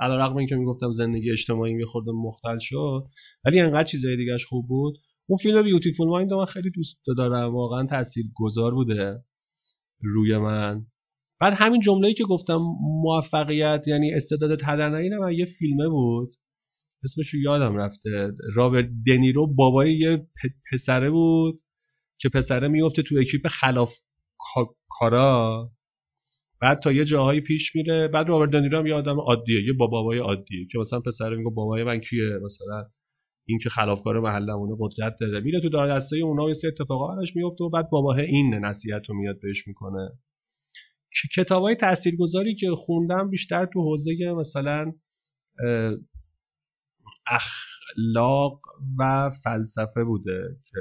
علی رغم اینکه می‌گفتم زندگی اجتماعی یه خورده مختل شد. ولی انقدر چیزای دیگهش خوب بود. اون فیلم بیوتیفول مایند من خیلی دوست دارم. واقعا تاثیر گذار بوده روی من. بعد همین جمله‌ای که گفتم موفقیت یعنی استعداد تدنایی نه یه فیلمه بود. اسمش یادم رفته. رابرت دنیرو بابای یه پسره بود که پسره میفته تو اکیپ خلاف کارا. بعد تا یه جاهایی پیش میره. بعد رابرت دنیرو هم یه آدم عادیه یه بابای عادیه که مثلا پسره میگه بابای من کیه؟ مثلا این که خلافکار محلمونه قدرت داره. میره تو دار دسته اونا یه سری اتفاقا براش میفته و بعد باباه این نصیحت رو میاد بهش می‌کنه. کتاب های تاثیرگذاری که خوندم بیشتر تو حوزه مثلا اخلاق و فلسفه بوده که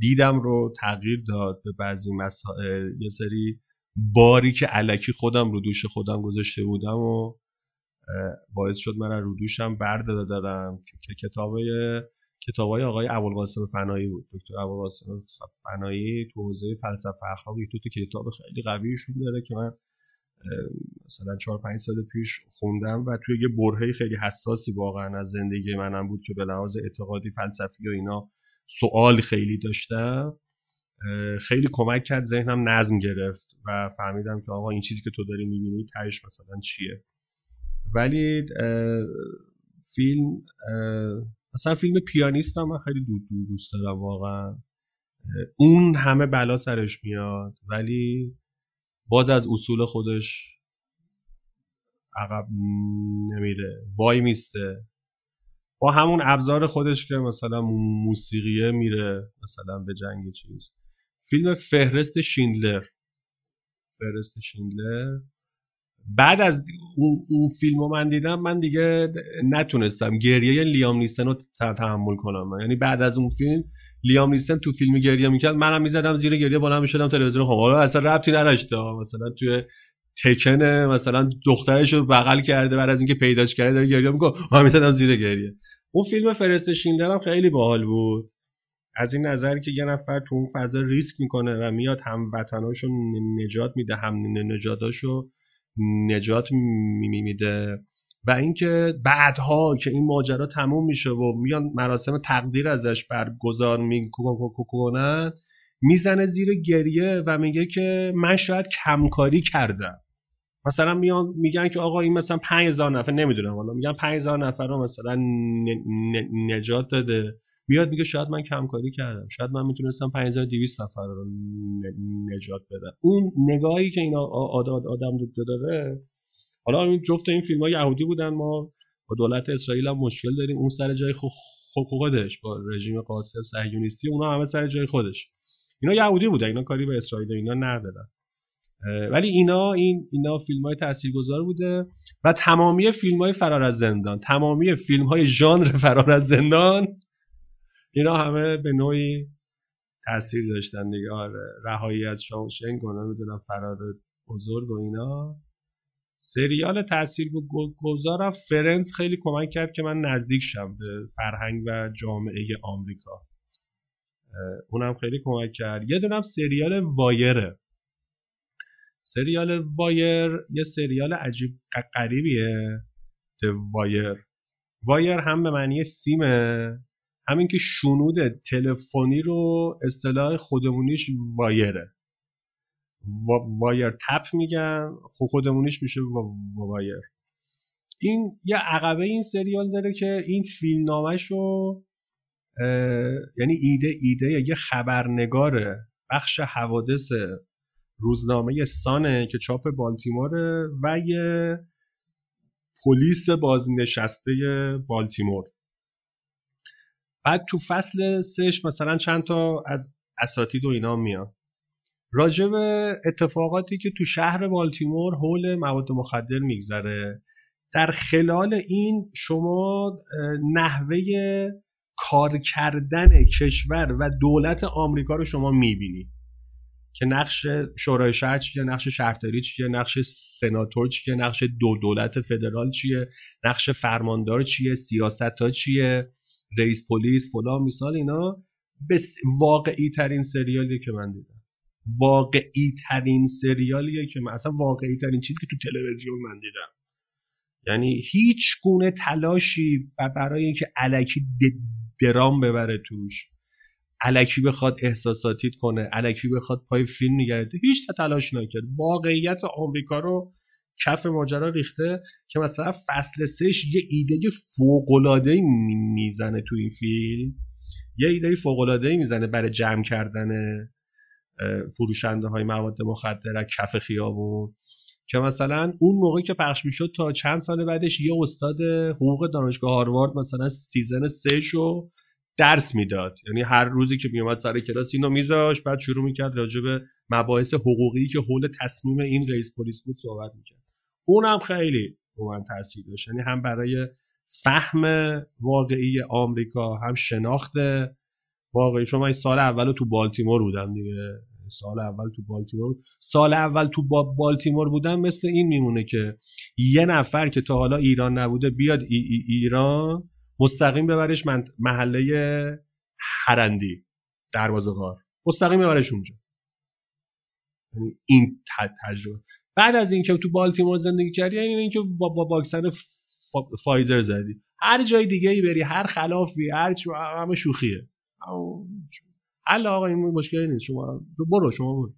دیدم رو تغییر داد به بعضی مسائل. یه سری باری که علکی خودم رو دوش خودم گذاشته بودم و باعث شد من رو دوشم برد دادم که کتابای کتابای آقای ابوالقاسم فنایی بود. دکتر ابوالقاسم فنایی تو حوزه فلسفه اخلاق تو تو کتاب خیلی قویشون داره که من مثلا چهار پنج سال پیش خوندم و توی یه برهه خیلی حساسی واقعا از زندگی منم بود که به لحاظ اعتقادی فلسفی و اینا سوال خیلی داشتم. خیلی کمک کرد ذهنم نظم گرفت و فهمیدم که آقا این چیزی که تو داری می‌بینی تهش مثلا چیه. ولی فیلم مثلا فیلم پیانیست هم من خیلی دو دو دوست دارم واقعا. اون همه بلا سرش میاد ولی باز از اصول خودش عقب نمیره. وای میسته. با همون ابزار خودش که مثلا موسیقیه میره مثلا به جنگ چیز. فیلم فهرست شیندلر. فهرست شیندلر. بعد از اون, فیلم رو من دیدم من دیگه نتونستم. گریه لیام نیستن رو تحمل کنم یعنی بعد از اون فیلم لیام نیستن تو فیلم گریه می‌کرد. منم می‌زدم زیر گریه بالا می‌شدم تلویزیون خب. حالا اصلا ربطی نداشت. مثلا توی تکن مثلا دخترش رو بغل کرده بعد از اینکه پیداش کرده داره گریه می‌کنه. من می‌زدم زیر گریه. اون فیلم فرست شیندر خیلی باحال بود. از این نظر که یه نفر تو اون فضا ریسک می‌کنه و میاد هم وطناشو نجات میده هم نجاتاشو نجات میده. و اینکه بعدها که این ماجرا تموم میشه و میان مراسم تقدیر ازش برگزار می‌کنن می‌زنه زیر گریه و میگه که من شاید کمکاری کردم. مثلا میان میگن که آقا این مثلا 5000 نفر نمی‌دونم حالا میگن 5000 نفر رو مثلا نجات داده. میاد میگه شاید من کمکاری کردم. شاید من می‌تونستم 5200 نفر رو نجات بدم. اون نگاهی که این آدم داره حالا این جفت این فیلم ها یهودی بودن ما با دولت اسرائیل هم مشکل داریم. اون سر جای خودش با رژیم قاسم صهیونیستی اونا همه سر جای خودش. اینا یهودی بودن اینا کاری به اسرائیل اینا ندارن. ولی اینا این اینا فیلم های تاثیرگذار بوده و تمامی فیلم های فرار از زندان تمامی فیلم های ژانر فرار از زندان اینا همه به نوعی تاثیر داشتن دیگه. آره رهایی از شاوشنک و نمی‌دونم فرار بزرگ و اینا. سریال تاثیر گذارم Friends خیلی کمک کرد که من نزدیک شم به فرهنگ و جامعه آمریکا. اونم خیلی کمک کرد. یه دونم سریال Wire ه. سریال Wire یه سریال عجیب غریبیه. وایر وایر هم به معنی سیمه. همین که شنود تلفنی رو اصطلاح خودمونیش وایره. وایر تپ میگن خودمونیش میشه وایر. این یه عقبه این سریال داره که این فیلم نامش رو یعنی ایده ایده یه خبرنگاره بخش حوادث روزنامه سانه که چاپ بالتیموره و یه پلیس بازنشسته بالتیمور. بعد تو فصل سش مثلا چند تا از اساتید و اینا میان. راجع به اتفاقاتی که تو شهر بالتیمور حول مواد مخدر میگذره. در خلال این شما نحوه کار کردن کشور و دولت آمریکا رو شما می‌بینید که نقش شورای شهر چیه نقش شهرداری چیه نقش سناتور چیه نقش دو دولت فدرال چیه نقش فرماندار چیه سیاست ها چیه رئیس پلیس فلان مثال اینا. به واقعی ترین سریالی که من دیدم. واقعی ترین سریالیه که من اصلا واقعی ترین چیزی که تو تلویزیون من دیدم. یعنی هیچ گونه تلاشی برای اینکه علکی درام ببره توش علکی بخواد احساساتیت کنه علکی بخواد پای فیلم نگرد هیچ تلاش نکرد. واقعیت آمریکا رو کف ماجرا ریخته که مثلا فصل سهش یه ایده فوق‌العاده می‌زنه تو این فیلم. یه ایده فوق‌العاده می‌زنه برای جمع کردن فروشنده های مواد مخدر کف خیابون که مثلا اون موقعی که پخش می‌شد تا چند سال بعدش یه استاد حقوق دانشگاه هاروارد مثلا season سه شو درس می‌داد. یعنی هر روزی که میومد سر کلاس اینو میذاش بعد شروع می‌کرد راجع به مباحث حقوقی که حول تصمیم این رئیس پلیس بود صحبت می‌کرد. اونم خیلی رو من تاثیر داشت. یعنی هم برای فهم واقعی آمریکا هم شناخت واقعی. چون من سال اول تو بالتیمور بودم دیگه. سال اول تو بالتیمور سال اول تو بالتیمور بودم مثل این میمونه که یه نفر که تا حالا ایران نبوده بیاد ای ای ایران مستقیم ببرش من محله هرندی دروازه غار مستقیم ببرش اونجا. یعنی این تجربه. بعد از اینکه تو بالتیمور زندگی کردی یعنی اینکه واکسن فایزر زدی. هر جای دیگه ای بری هر خلافی هر همه شوخیه. حل آقا این مشکلی نیست. شما برو شما برو.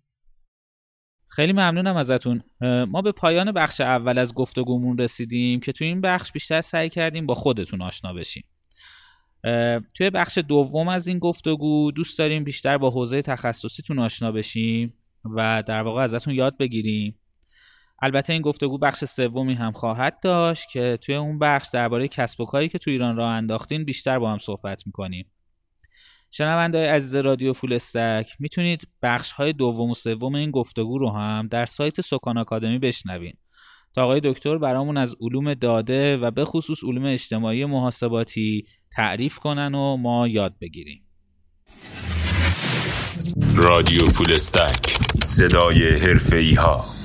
خیلی ممنونم ازتون. ما به پایان بخش اول از گفتگومون رسیدیم که تو این بخش بیشتر سعی کردیم با خودتون آشنا بشیم. توی بخش دوم از این گفتگو دوست داریم بیشتر با حوزه تخصصیتون آشنا بشیم و در واقع ازتون یاد بگیریم. البته این گفتگو بخش سومی هم خواهد داشت که توی اون بخش درباره کسب و کاری که تو ایران راه انداختین بیشتر با هم صحبت می‌کنیم. شنونده عزیز رادیو فول استک می‌تونید بخش های دوم و سوم این گفتگو رو هم در سایت سکان آکادمی بشنوین. تا آقای دکتر برامون از علوم داده و به خصوص علوم اجتماعی محاسباتی تعریف کنن و ما یاد بگیریم. رادیو فول استک صدای حرفه ها